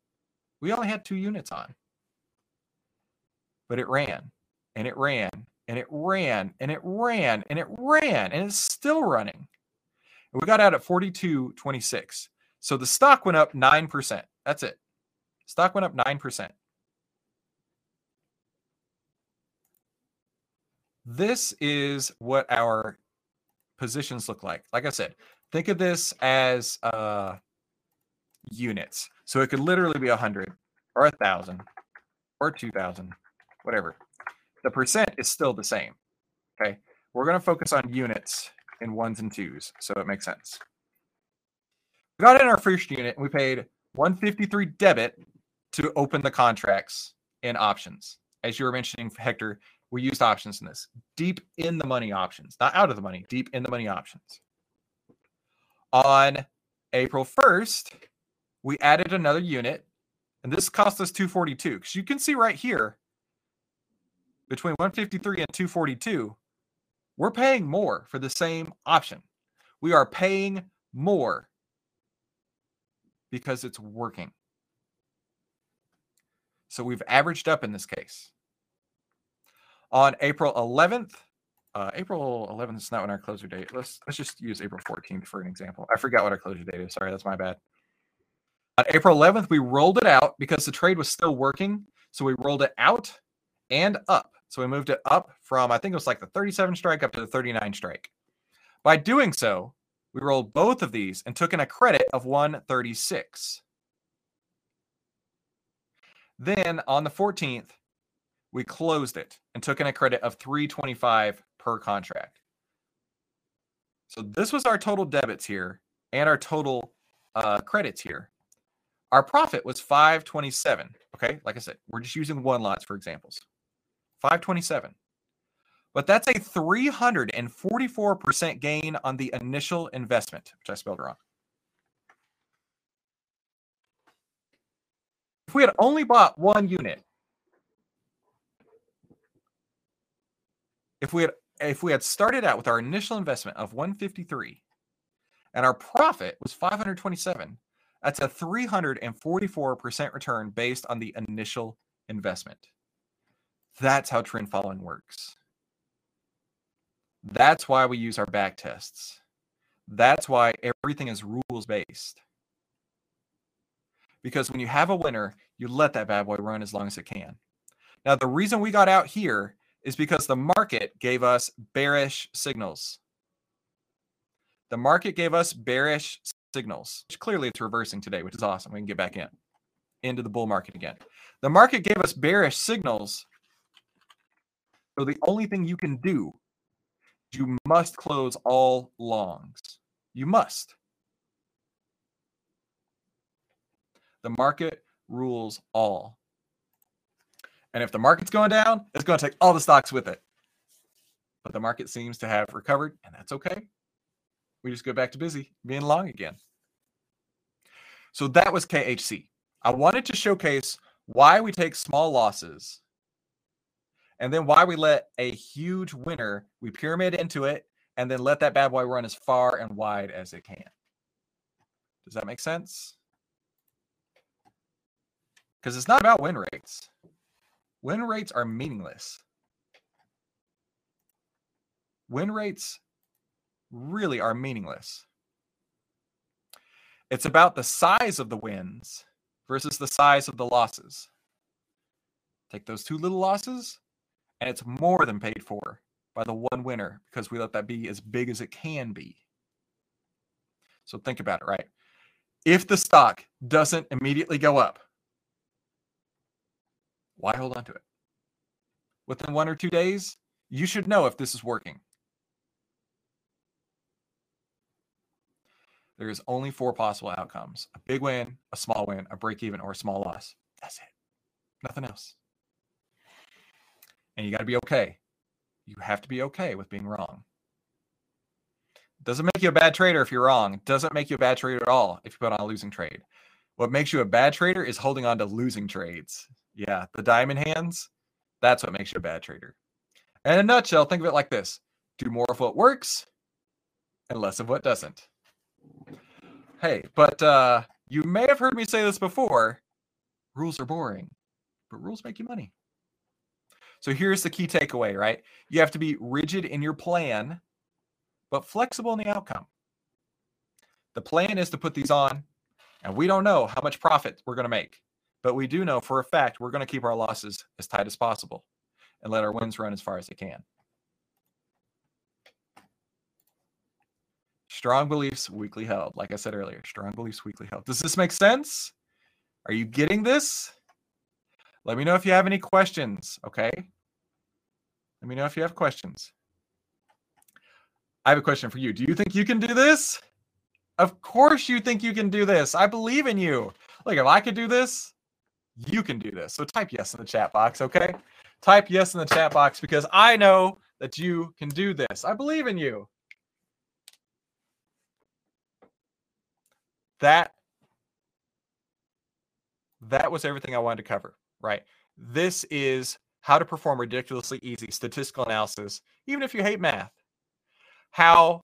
We only had two units on. But it ran and it ran and it ran and it ran and it ran and it's still running. And we got out at 42.26. So the stock went up 9%. That's it. Stock went up 9%. This is what our positions look like. Like I said, think of this as uh, units. So it could literally be a 100 or a 1,000 or 2,000, whatever. The percent is still the same. Okay. We're going to focus on units in ones and twos. So it makes sense. We got in our first unit and we paid 153 debit to open the contracts in options. As you were mentioning, Hector, we used options in this deep in the money options, not out of the money, deep in the money options. On April 1st, we added another unit, and this cost us 242 because you can see right here between 153 and 242, we're paying more for the same option. We are paying more because it's working. So we've averaged up in this case on April 11th. Uh, April 11th is not when our closure date. Let's let's just use April 14th for an example. I forgot what our closure date is. Sorry, that's my bad. On April 11th, we rolled it out because the trade was still working. So we rolled it out and up. So we moved it up from I think it was like the 37 strike up to the 39 strike. By doing so, we rolled both of these and took in a credit of 136. Then on the 14th, we closed it and took in a credit of 325 per contract. So this was our total debits here and our total uh, credits here. Our profit was 527. Okay. Like I said, we're just using one lots for examples. 527. But that's a 344% gain on the initial investment, which I spelled wrong. If we had only bought one unit, if we had if we had started out with our initial investment of 153 and our profit was 527, that's a 344% return based on the initial investment. That's how trend following works. That's why we use our back tests. That's why everything is rules based. Because when you have a winner, you let that bad boy run as long as it can. Now, the reason we got out here is because the market gave us bearish signals. The market gave us bearish signals, clearly it's reversing today, which is awesome. We can get back in into the bull market again. The market gave us bearish signals. So the only thing you can do, you must close all longs. You must. The market rules all. And if the market's going down, it's going to take all the stocks with it. But the market seems to have recovered, and that's okay. We just go back to busy being long again. So that was KHC. I wanted to showcase why we take small losses and then why we let a huge winner, we pyramid into it, and then let that bad boy run as far and wide as it can. Does that make sense? Because it's not about win rates. Win rates are meaningless. Win rates really are meaningless. It's about the size of the wins versus the size of the losses. Take those two little losses, and it's more than paid for by the one winner because we let that be as big as it can be. So think about it, right? If the stock doesn't immediately go up, why hold on to it? Within one or two days, you should know if this is working. There's only four possible outcomes a big win, a small win, a break even, or a small loss. That's it. Nothing else. And you got to be okay. You have to be okay with being wrong. Doesn't make you a bad trader if you're wrong. Doesn't make you a bad trader at all if you put on a losing trade. What makes you a bad trader is holding on to losing trades. Yeah, the diamond hands, that's what makes you a bad trader. And in a nutshell, think of it like this do more of what works and less of what doesn't. Hey, but uh, you may have heard me say this before rules are boring, but rules make you money. So here's the key takeaway, right? You have to be rigid in your plan, but flexible in the outcome. The plan is to put these on, and we don't know how much profit we're going to make. But we do know for a fact we're going to keep our losses as tight as possible and let our wins run as far as they can. Strong beliefs weakly held. Like I said earlier, strong beliefs weakly held. Does this make sense? Are you getting this? Let me know if you have any questions, okay? Let me know if you have questions. I have a question for you. Do you think you can do this? Of course you think you can do this. I believe in you. Look, if I could do this, you can do this. So type yes in the chat box, okay? Type yes in the chat box because I know that you can do this. I believe in you. That that was everything I wanted to cover, right? This is how to perform ridiculously easy statistical analysis, even if you hate math. How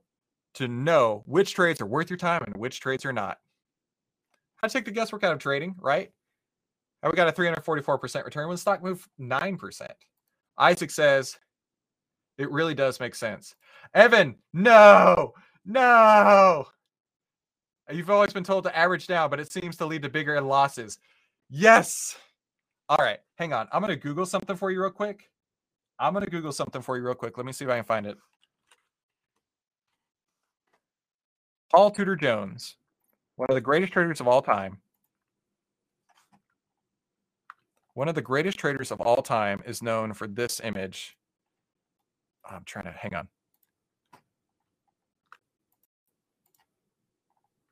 to know which trades are worth your time and which trades are not. How to take the guesswork out of trading, right? And we got a 344% return when stock moved 9%. Isaac says, it really does make sense. Evan, no, no. You've always been told to average down, but it seems to lead to bigger losses. Yes. All right, hang on. I'm going to Google something for you real quick. I'm going to Google something for you real quick. Let me see if I can find it. Paul Tudor Jones, one of the greatest traders of all time, One of the greatest traders of all time is known for this image. I'm trying to hang on.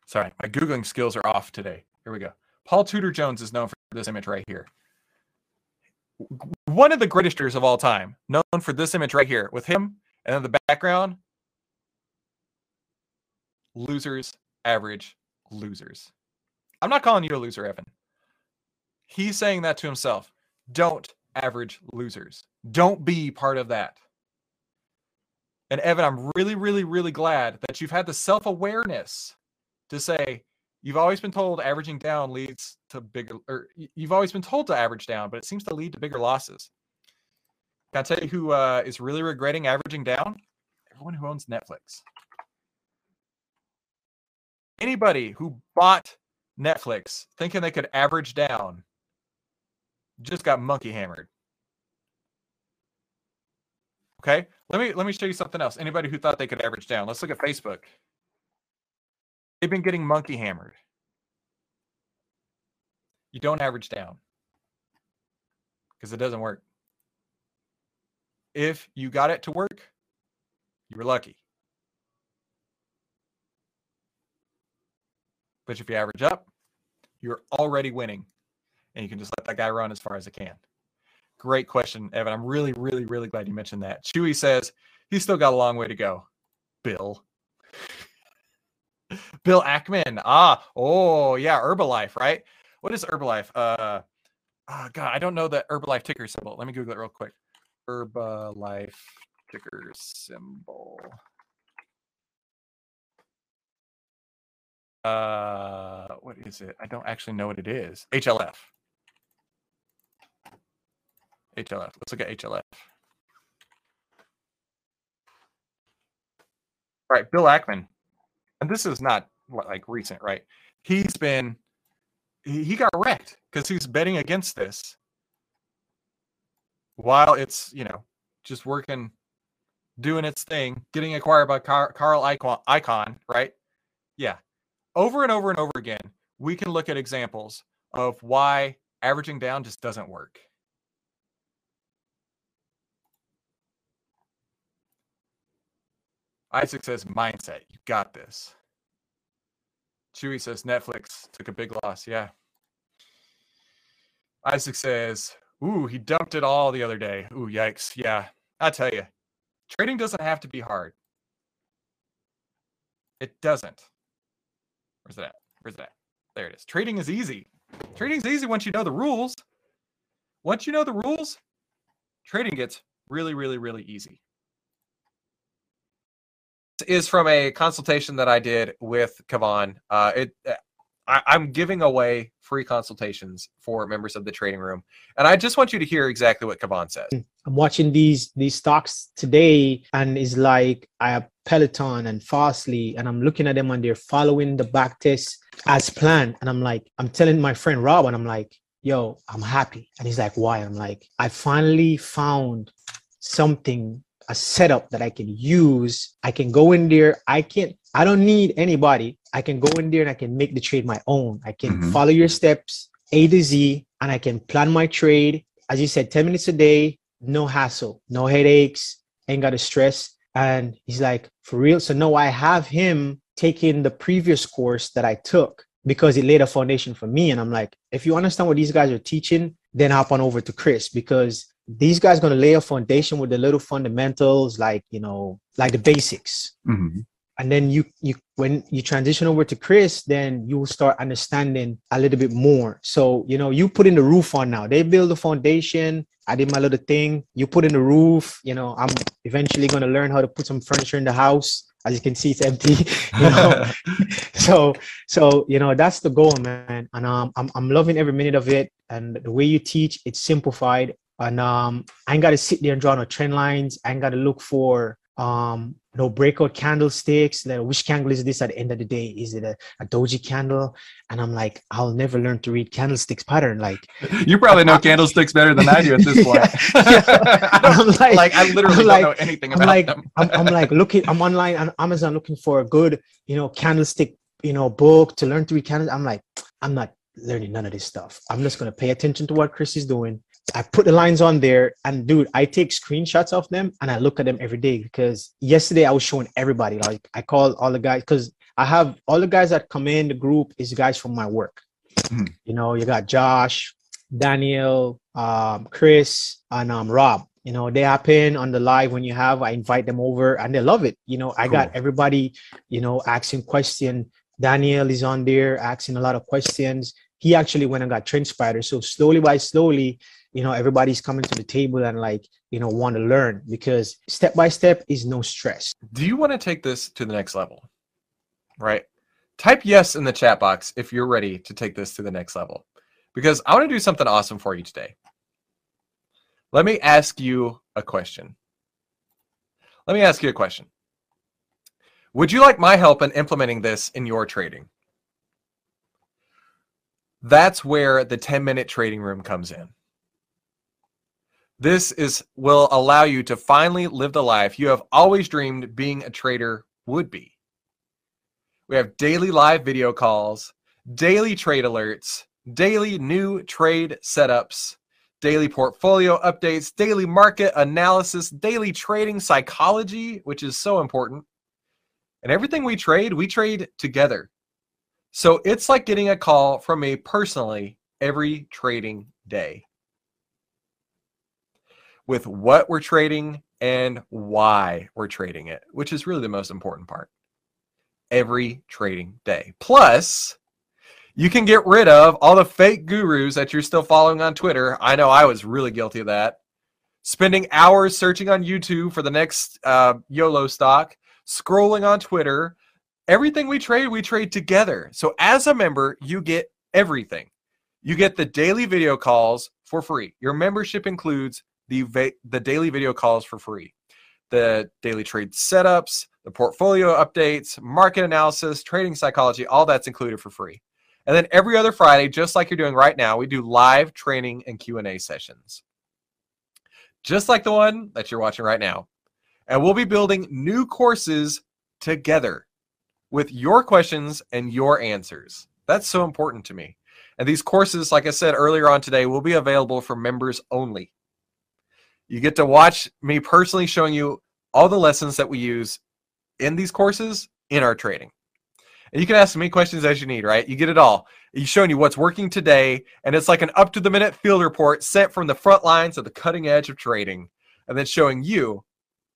Sorry, my Googling skills are off today. Here we go. Paul Tudor Jones is known for this image right here. One of the greatest traders of all time, known for this image right here with him and then the background. Losers, average, losers. I'm not calling you a loser, Evan. He's saying that to himself. Don't average losers. Don't be part of that. And Evan, I'm really, really, really glad that you've had the self awareness to say, you've always been told averaging down leads to bigger, or you've always been told to average down, but it seems to lead to bigger losses. Can I tell you who uh, is really regretting averaging down? Everyone who owns Netflix. Anybody who bought Netflix thinking they could average down just got monkey hammered. Okay, let me let me show you something else. Anybody who thought they could average down, let's look at Facebook. They've been getting monkey hammered. You don't average down because it doesn't work. If you got it to work, you were lucky. But if you average up, you're already winning and you can just let that guy run as far as it can. Great question, Evan. I'm really, really, really glad you mentioned that. Chewy says he's still got a long way to go. Bill. Bill Ackman. Ah, oh yeah, Herbalife, right? What is Herbalife? Uh, oh God, I don't know the Herbalife ticker symbol. Let me Google it real quick. Herbalife ticker symbol. Uh, what is it? I don't actually know what it is. HLF. HLF. Let's look at HLF. All right, Bill Ackman. And this is not like recent, right? He's been he, got wrecked because he's betting against this while it's, you know, just working, doing its thing, getting acquired by Car- Carl Icahn, right? Yeah. Over and over and over again, we can look at examples of why averaging down just doesn't work. Isaac says mindset. You got this. Chewy says Netflix took a big loss. Yeah. Isaac says, Ooh, he dumped it all the other day. Ooh, yikes. Yeah. I tell you, trading doesn't have to be hard. It doesn't. Where's that? Where's that? There it is. Trading is easy. Trading is easy once you know the rules. Once you know the rules, trading gets really, really, really easy is from a consultation that I did with Kavan. Uh, it, uh, I'm giving away free consultations for members of the trading room, and I just want you to hear exactly what Kavan says. I'm watching these these stocks today, and it's like I have Peloton and Fastly, and I'm looking at them and they're following the back test as planned, and I'm like, I'm telling my friend Rob, and I'm like, yo, I'm happy, and he's like, why? I'm like, I finally found something a setup that I can use. I can go in there. I can't, I don't need anybody. I can go in there and I can make the trade my own. I can mm-hmm. follow your steps A to Z and I can plan my trade. As you said, 10 minutes a day, no hassle, no headaches, ain't got to stress. And he's like, for real? So no, I have him taking the previous course that I took because it laid a foundation for me. And I'm like, if you understand what these guys are teaching, then hop on over to Chris because these guys going to lay a foundation with the little fundamentals like you know like the basics. Mm-hmm. and then you you when you transition over to chris then you will start understanding a little bit more. So you know you put in the roof on now. They build the foundation. I did my little thing. You put in the roof you know i'm eventually going to learn how to put some furniture in the house. As you can see it's empty you know. So so you know that's the goal man. And um, I'm, I'm loving every minute of it. And the way you teach it's simplified and um, I ain't got to sit there and draw no trend lines. I ain't got to look for um, no breakout candlesticks. Like, which candle is this at the end of the day? Is it a, a doji candle? And I'm like, I'll never learn to read candlesticks pattern. Like, you probably know candlesticks better than I do at this point. I'm like, like, I literally I'm don't like, know anything about I'm like, them. I'm, I'm like looking. I'm online on Amazon looking for a good, you know, candlestick, you know, book to learn to read candles. I'm like, I'm not learning none of this stuff. I'm just gonna pay attention to what Chris is doing I put the lines on there and dude, I take screenshots of them and I look at them every day because yesterday I was showing everybody. Like I call all the guys because I have all the guys that come in the group is guys from my work. Mhm. You know, you got Josh, Daniel, um, Chris, and um, Rob. You know, they happen on the live when you have. I invite them over, and they love it. You know, I got everybody. You know, asking question. Daniel is on there asking a lot of questions. He actually went and got TrendSpider. So slowly by slowly, you know, everybody's coming to the table and like, you know, want to learn because step by step is no stress. Do you want to take this to the next level? Right? Type yes in the chat box if you're ready to take this to the next level. Because I want to do something awesome for you today. Let me ask you a question. Let me ask you a question. Would you like my help in implementing this in your trading? That's where the 10 minute trading room comes in. This is will allow you to finally live the life you have always dreamed being a trader would be. We have daily live video calls, daily trade alerts, daily new trade setups, daily portfolio updates, daily market analysis, daily trading psychology, which is so important. And everything we trade, we trade together. So it's like getting a call from me personally every trading day with what we're trading and why we're trading it, which is really the most important part. Every trading day. Plus, you can get rid of all the fake gurus that you're still following on Twitter. I know I was really guilty of that. Spending hours searching on YouTube for the next uh, YOLO stock, scrolling on Twitter. Everything we trade, we trade together. So as a member, you get everything. You get the daily video calls for free. Your membership includes the va- the daily video calls for free, the daily trade setups, the portfolio updates, market analysis, trading psychology, all that's included for free. And then every other Friday, just like you're doing right now, we do live training and Q&A sessions. Just like the one that you're watching right now. And we'll be building new courses together with your questions and your answers. That's so important to me. And these courses, like I said earlier on today, will be available for members only. You get to watch me personally showing you all the lessons that we use in these courses in our trading. And you can ask me questions as you need, right? You get it all. He's showing you what's working today, and it's like an up to the minute field report sent from the front lines of the cutting edge of trading, and then showing you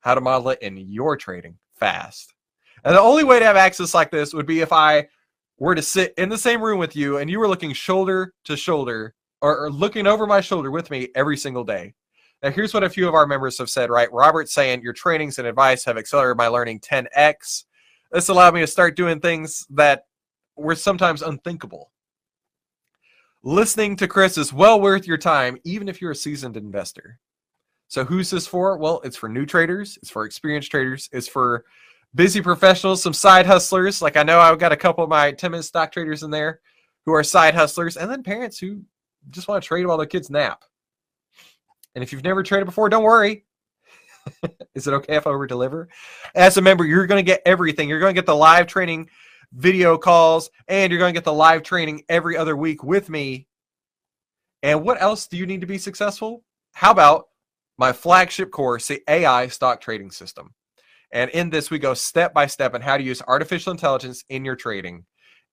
how to model it in your trading fast. And the only way to have access like this would be if I were to sit in the same room with you and you were looking shoulder to shoulder or, or looking over my shoulder with me every single day. Now, here's what a few of our members have said, right? Robert saying, Your trainings and advice have accelerated my learning 10x. This allowed me to start doing things that were sometimes unthinkable. Listening to Chris is well worth your time, even if you're a seasoned investor. So, who's this for? Well, it's for new traders, it's for experienced traders, it's for busy professionals, some side hustlers. Like I know I've got a couple of my 10 minute stock traders in there who are side hustlers, and then parents who just want to trade while their kids nap. And if you've never traded before, don't worry. Is it okay if I over deliver? As a member, you're going to get everything. You're going to get the live training video calls, and you're going to get the live training every other week with me. And what else do you need to be successful? How about my flagship course, the AI stock trading system? And in this, we go step by step on how to use artificial intelligence in your trading.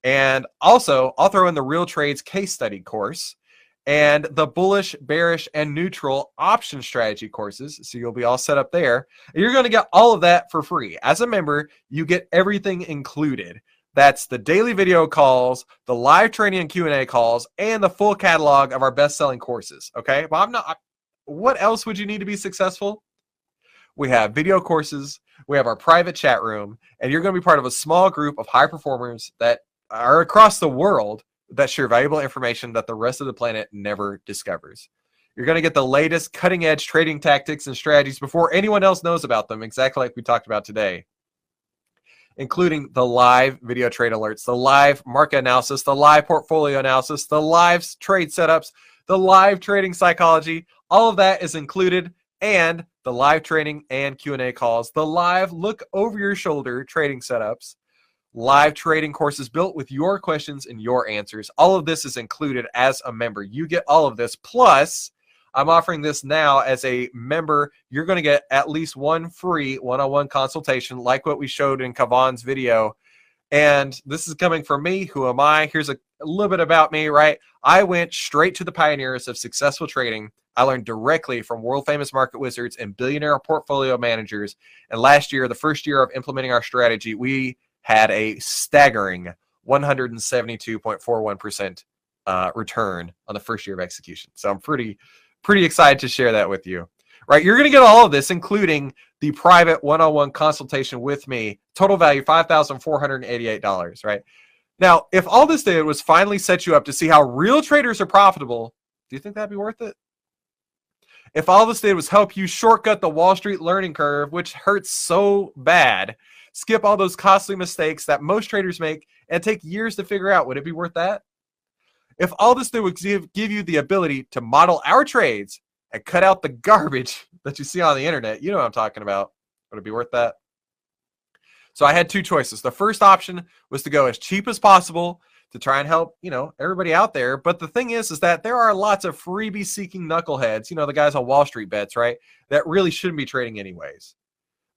And also, I'll throw in the Real Trades case study course and the bullish, bearish, and neutral option strategy courses. So you'll be all set up there. You're going to get all of that for free. As a member, you get everything included. That's the daily video calls, the live training and Q&A calls, and the full catalog of our best-selling courses. Okay, but I'm not. What else would you need to be successful? We have video courses, we have our private chat room, and you're going to be part of a small group of high performers that are across the world that share valuable information that the rest of the planet never discovers. You're going to get the latest cutting edge trading tactics and strategies before anyone else knows about them, exactly like we talked about today, including the live video trade alerts, the live market analysis, the live portfolio analysis, the live trade setups, the live trading psychology. All of that is included and the live training and Q&A calls, the live look over your shoulder trading setups, live trading courses built with your questions and your answers. All of this is included as a member. You get all of this. Plus, I'm offering this now as a member. You're going to get at least one free one on one consultation, like what we showed in Kavan's video. And this is coming from me. Who am I? Here's a a little bit about me, right? I went straight to the pioneers of successful trading. I learned directly from world famous market wizards and billionaire portfolio managers. And last year, the first year of implementing our strategy, we had a staggering 172.41% uh, return on the first year of execution. So I'm pretty, pretty excited to share that with you. Right, you're going to get all of this, including the private one-on-one consultation with me. Total value five thousand four hundred eighty-eight dollars. Right now, if all this did was finally set you up to see how real traders are profitable, do you think that'd be worth it? If all this did was help you shortcut the Wall Street learning curve, which hurts so bad, skip all those costly mistakes that most traders make and take years to figure out, would it be worth that? If all this did would give, give you the ability to model our trades and cut out the garbage that you see on the internet, you know what I'm talking about. Would it be worth that? So I had two choices. The first option was to go as cheap as possible to try and help, you know, everybody out there. But the thing is, is that there are lots of freebie seeking knuckleheads, you know, the guys on Wall Street bets, right? That really shouldn't be trading anyways.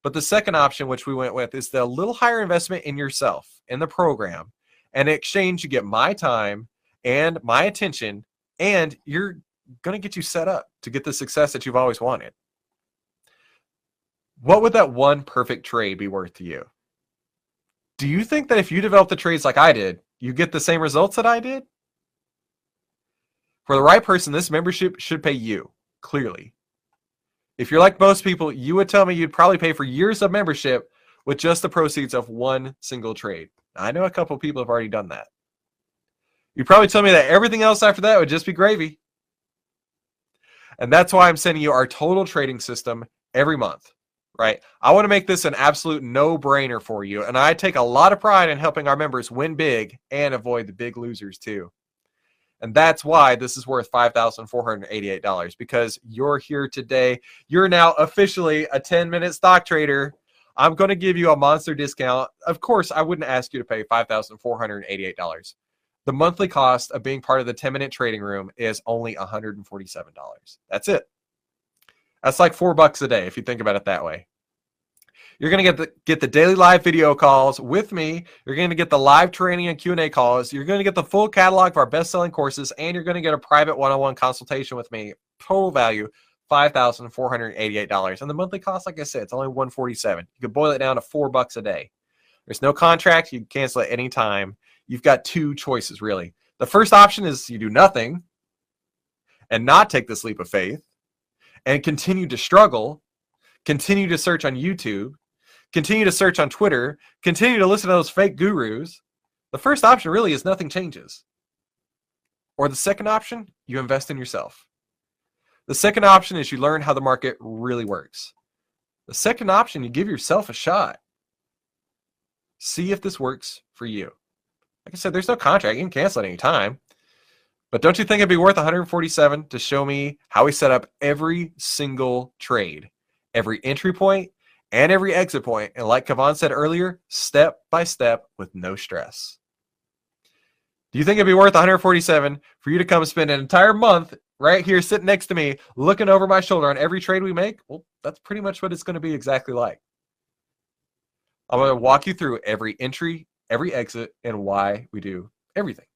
But the second option, which we went with, is the little higher investment in yourself, in the program. And in exchange, you get my time and my attention, and you're going to get you set up to get the success that you've always wanted. What would that one perfect trade be worth to you? Do you think that if you develop the trades like I did, you get the same results that I did? For the right person, this membership should pay you, clearly. If you're like most people, you would tell me you'd probably pay for years of membership with just the proceeds of one single trade. I know a couple people have already done that. You'd probably tell me that everything else after that would just be gravy. And that's why I'm sending you our total trading system every month, right? I want to make this an absolute no brainer for you. And I take a lot of pride in helping our members win big and avoid the big losers too. And that's why this is worth $5,488 because you're here today. You're now officially a 10 minute stock trader. I'm going to give you a monster discount. Of course, I wouldn't ask you to pay $5,488. The monthly cost of being part of the 10 minute trading room is only $147. That's it. That's like four bucks a day if you think about it that way. You're going to get the get the daily live video calls with me. You're going to get the live training and Q&A calls. You're going to get the full catalog of our best-selling courses and you're going to get a private one-on-one consultation with me. Total value $5,488. And the monthly cost like I said, it's only 147. You can boil it down to 4 bucks a day. There's no contract, you can cancel at any time you've got two choices really. The first option is you do nothing and not take this leap of faith and continue to struggle, continue to search on YouTube, continue to search on Twitter, continue to listen to those fake gurus. The first option really is nothing changes. Or the second option, you invest in yourself. The second option is you learn how the market really works. The second option, you give yourself a shot. See if this works for you. Like I said, there's no contract. You can cancel at any time. But don't you think it'd be worth 147 to show me how we set up every single trade, every entry point, and every exit point, and like Kavan said earlier, step by step with no stress. Do you think it'd be worth 147 for you to come spend an entire month right here sitting next to me, looking over my shoulder on every trade we make? Well, that's pretty much what it's going to be exactly like. I'm going to walk you through every entry, every exit, and why we do everything.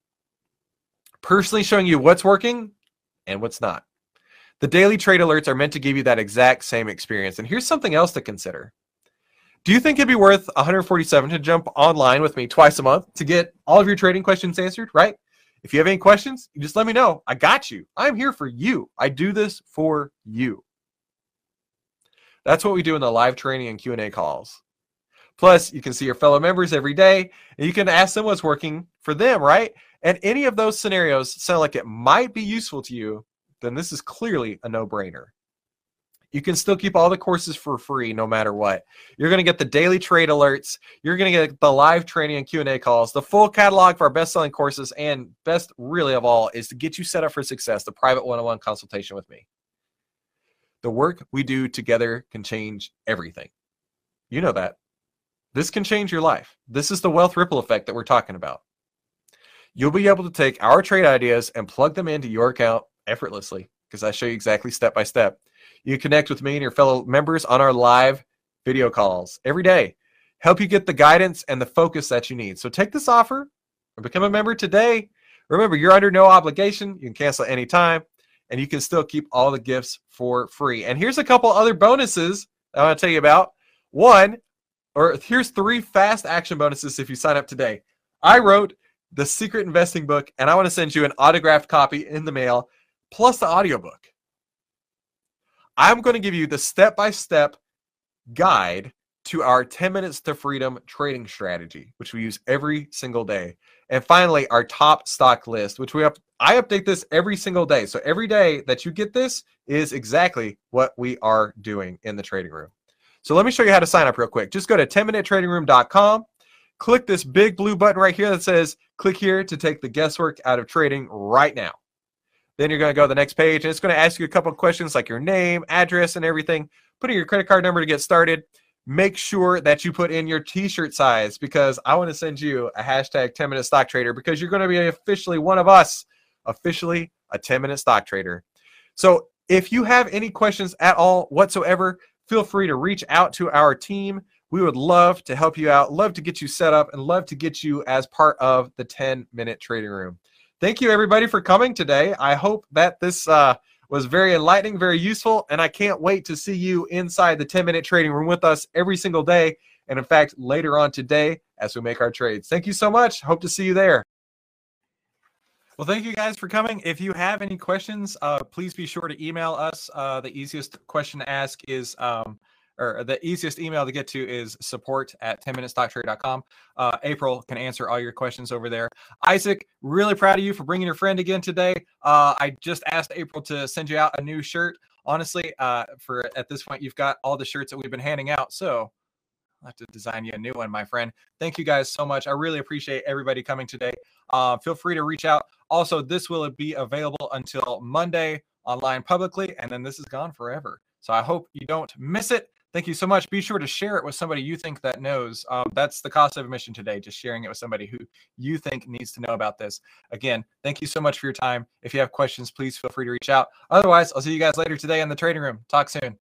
Personally showing you what's working and what's not. The daily trade alerts are meant to give you that exact same experience. And here's something else to consider. Do you think it'd be worth 147 to jump online with me twice a month to get all of your trading questions answered, right? If you have any questions, you just let me know. I got you. I'm here for you. I do this for you. That's what we do in the live training and Q&A calls. Plus, you can see your fellow members every day and you can ask them what's working for them, right? And any of those scenarios sound like it might be useful to you, then this is clearly a no-brainer. You can still keep all the courses for free no matter what. You're going to get the daily trade alerts. You're going to get the live training and Q&A calls, the full catalog for our best-selling courses, and best really of all is to get you set up for success, the private one-on-one consultation with me. The work we do together can change everything. You know that. This can change your life. This is the wealth ripple effect that we're talking about. You'll be able to take our trade ideas and plug them into your account effortlessly because I show you exactly step by step. You connect with me and your fellow members on our live video calls every day. Help you get the guidance and the focus that you need. So take this offer or become a member today. Remember, you're under no obligation. You can cancel at any time, and you can still keep all the gifts for free. And here's a couple other bonuses I want to tell you about. One, or here's three fast action bonuses if you sign up today. I wrote the secret investing book, and I want to send you an autographed copy in the mail, plus the audiobook. I'm going to give you the step by step guide to our 10 minutes to freedom trading strategy, which we use every single day. And finally, our top stock list, which we up I update this every single day. So every day that you get this is exactly what we are doing in the trading room. So let me show you how to sign up real quick. Just go to 10minutetradingroom.com, click this big blue button right here that says click here to take the guesswork out of trading right now. Then you're going to go to the next page and it's going to ask you a couple of questions like your name, address, and everything. Put in your credit card number to get started make sure that you put in your t-shirt size because I want to send you a hashtag 10 minute stock trader because you're going to be officially one of us, officially a 10 minute stock trader. So if you have any questions at all whatsoever, feel free to reach out to our team. We would love to help you out, love to get you set up, and love to get you as part of the 10 minute trading room. Thank you, everybody, for coming today. I hope that this uh, was very enlightening, very useful, and I can't wait to see you inside the 10 minute trading room with us every single day. And in fact, later on today as we make our trades. Thank you so much. Hope to see you there. Well, thank you guys for coming. If you have any questions, uh, please be sure to email us. Uh, the easiest question to ask is um, or the easiest email to get to is support at 10minutestocktrade.com. Uh, April can answer all your questions over there. Isaac, really proud of you for bringing your friend again today. Uh, I just asked April to send you out a new shirt. Honestly, uh, for at this point, you've got all the shirts that we've been handing out. So I'll have to design you a new one, my friend. Thank you guys so much. I really appreciate everybody coming today. Uh, feel free to reach out. Also, this will be available until Monday online publicly, and then this is gone forever. So I hope you don't miss it. Thank you so much. Be sure to share it with somebody you think that knows. Um, that's the cost of admission today, just sharing it with somebody who you think needs to know about this. Again, thank you so much for your time. If you have questions, please feel free to reach out. Otherwise, I'll see you guys later today in the trading room. Talk soon.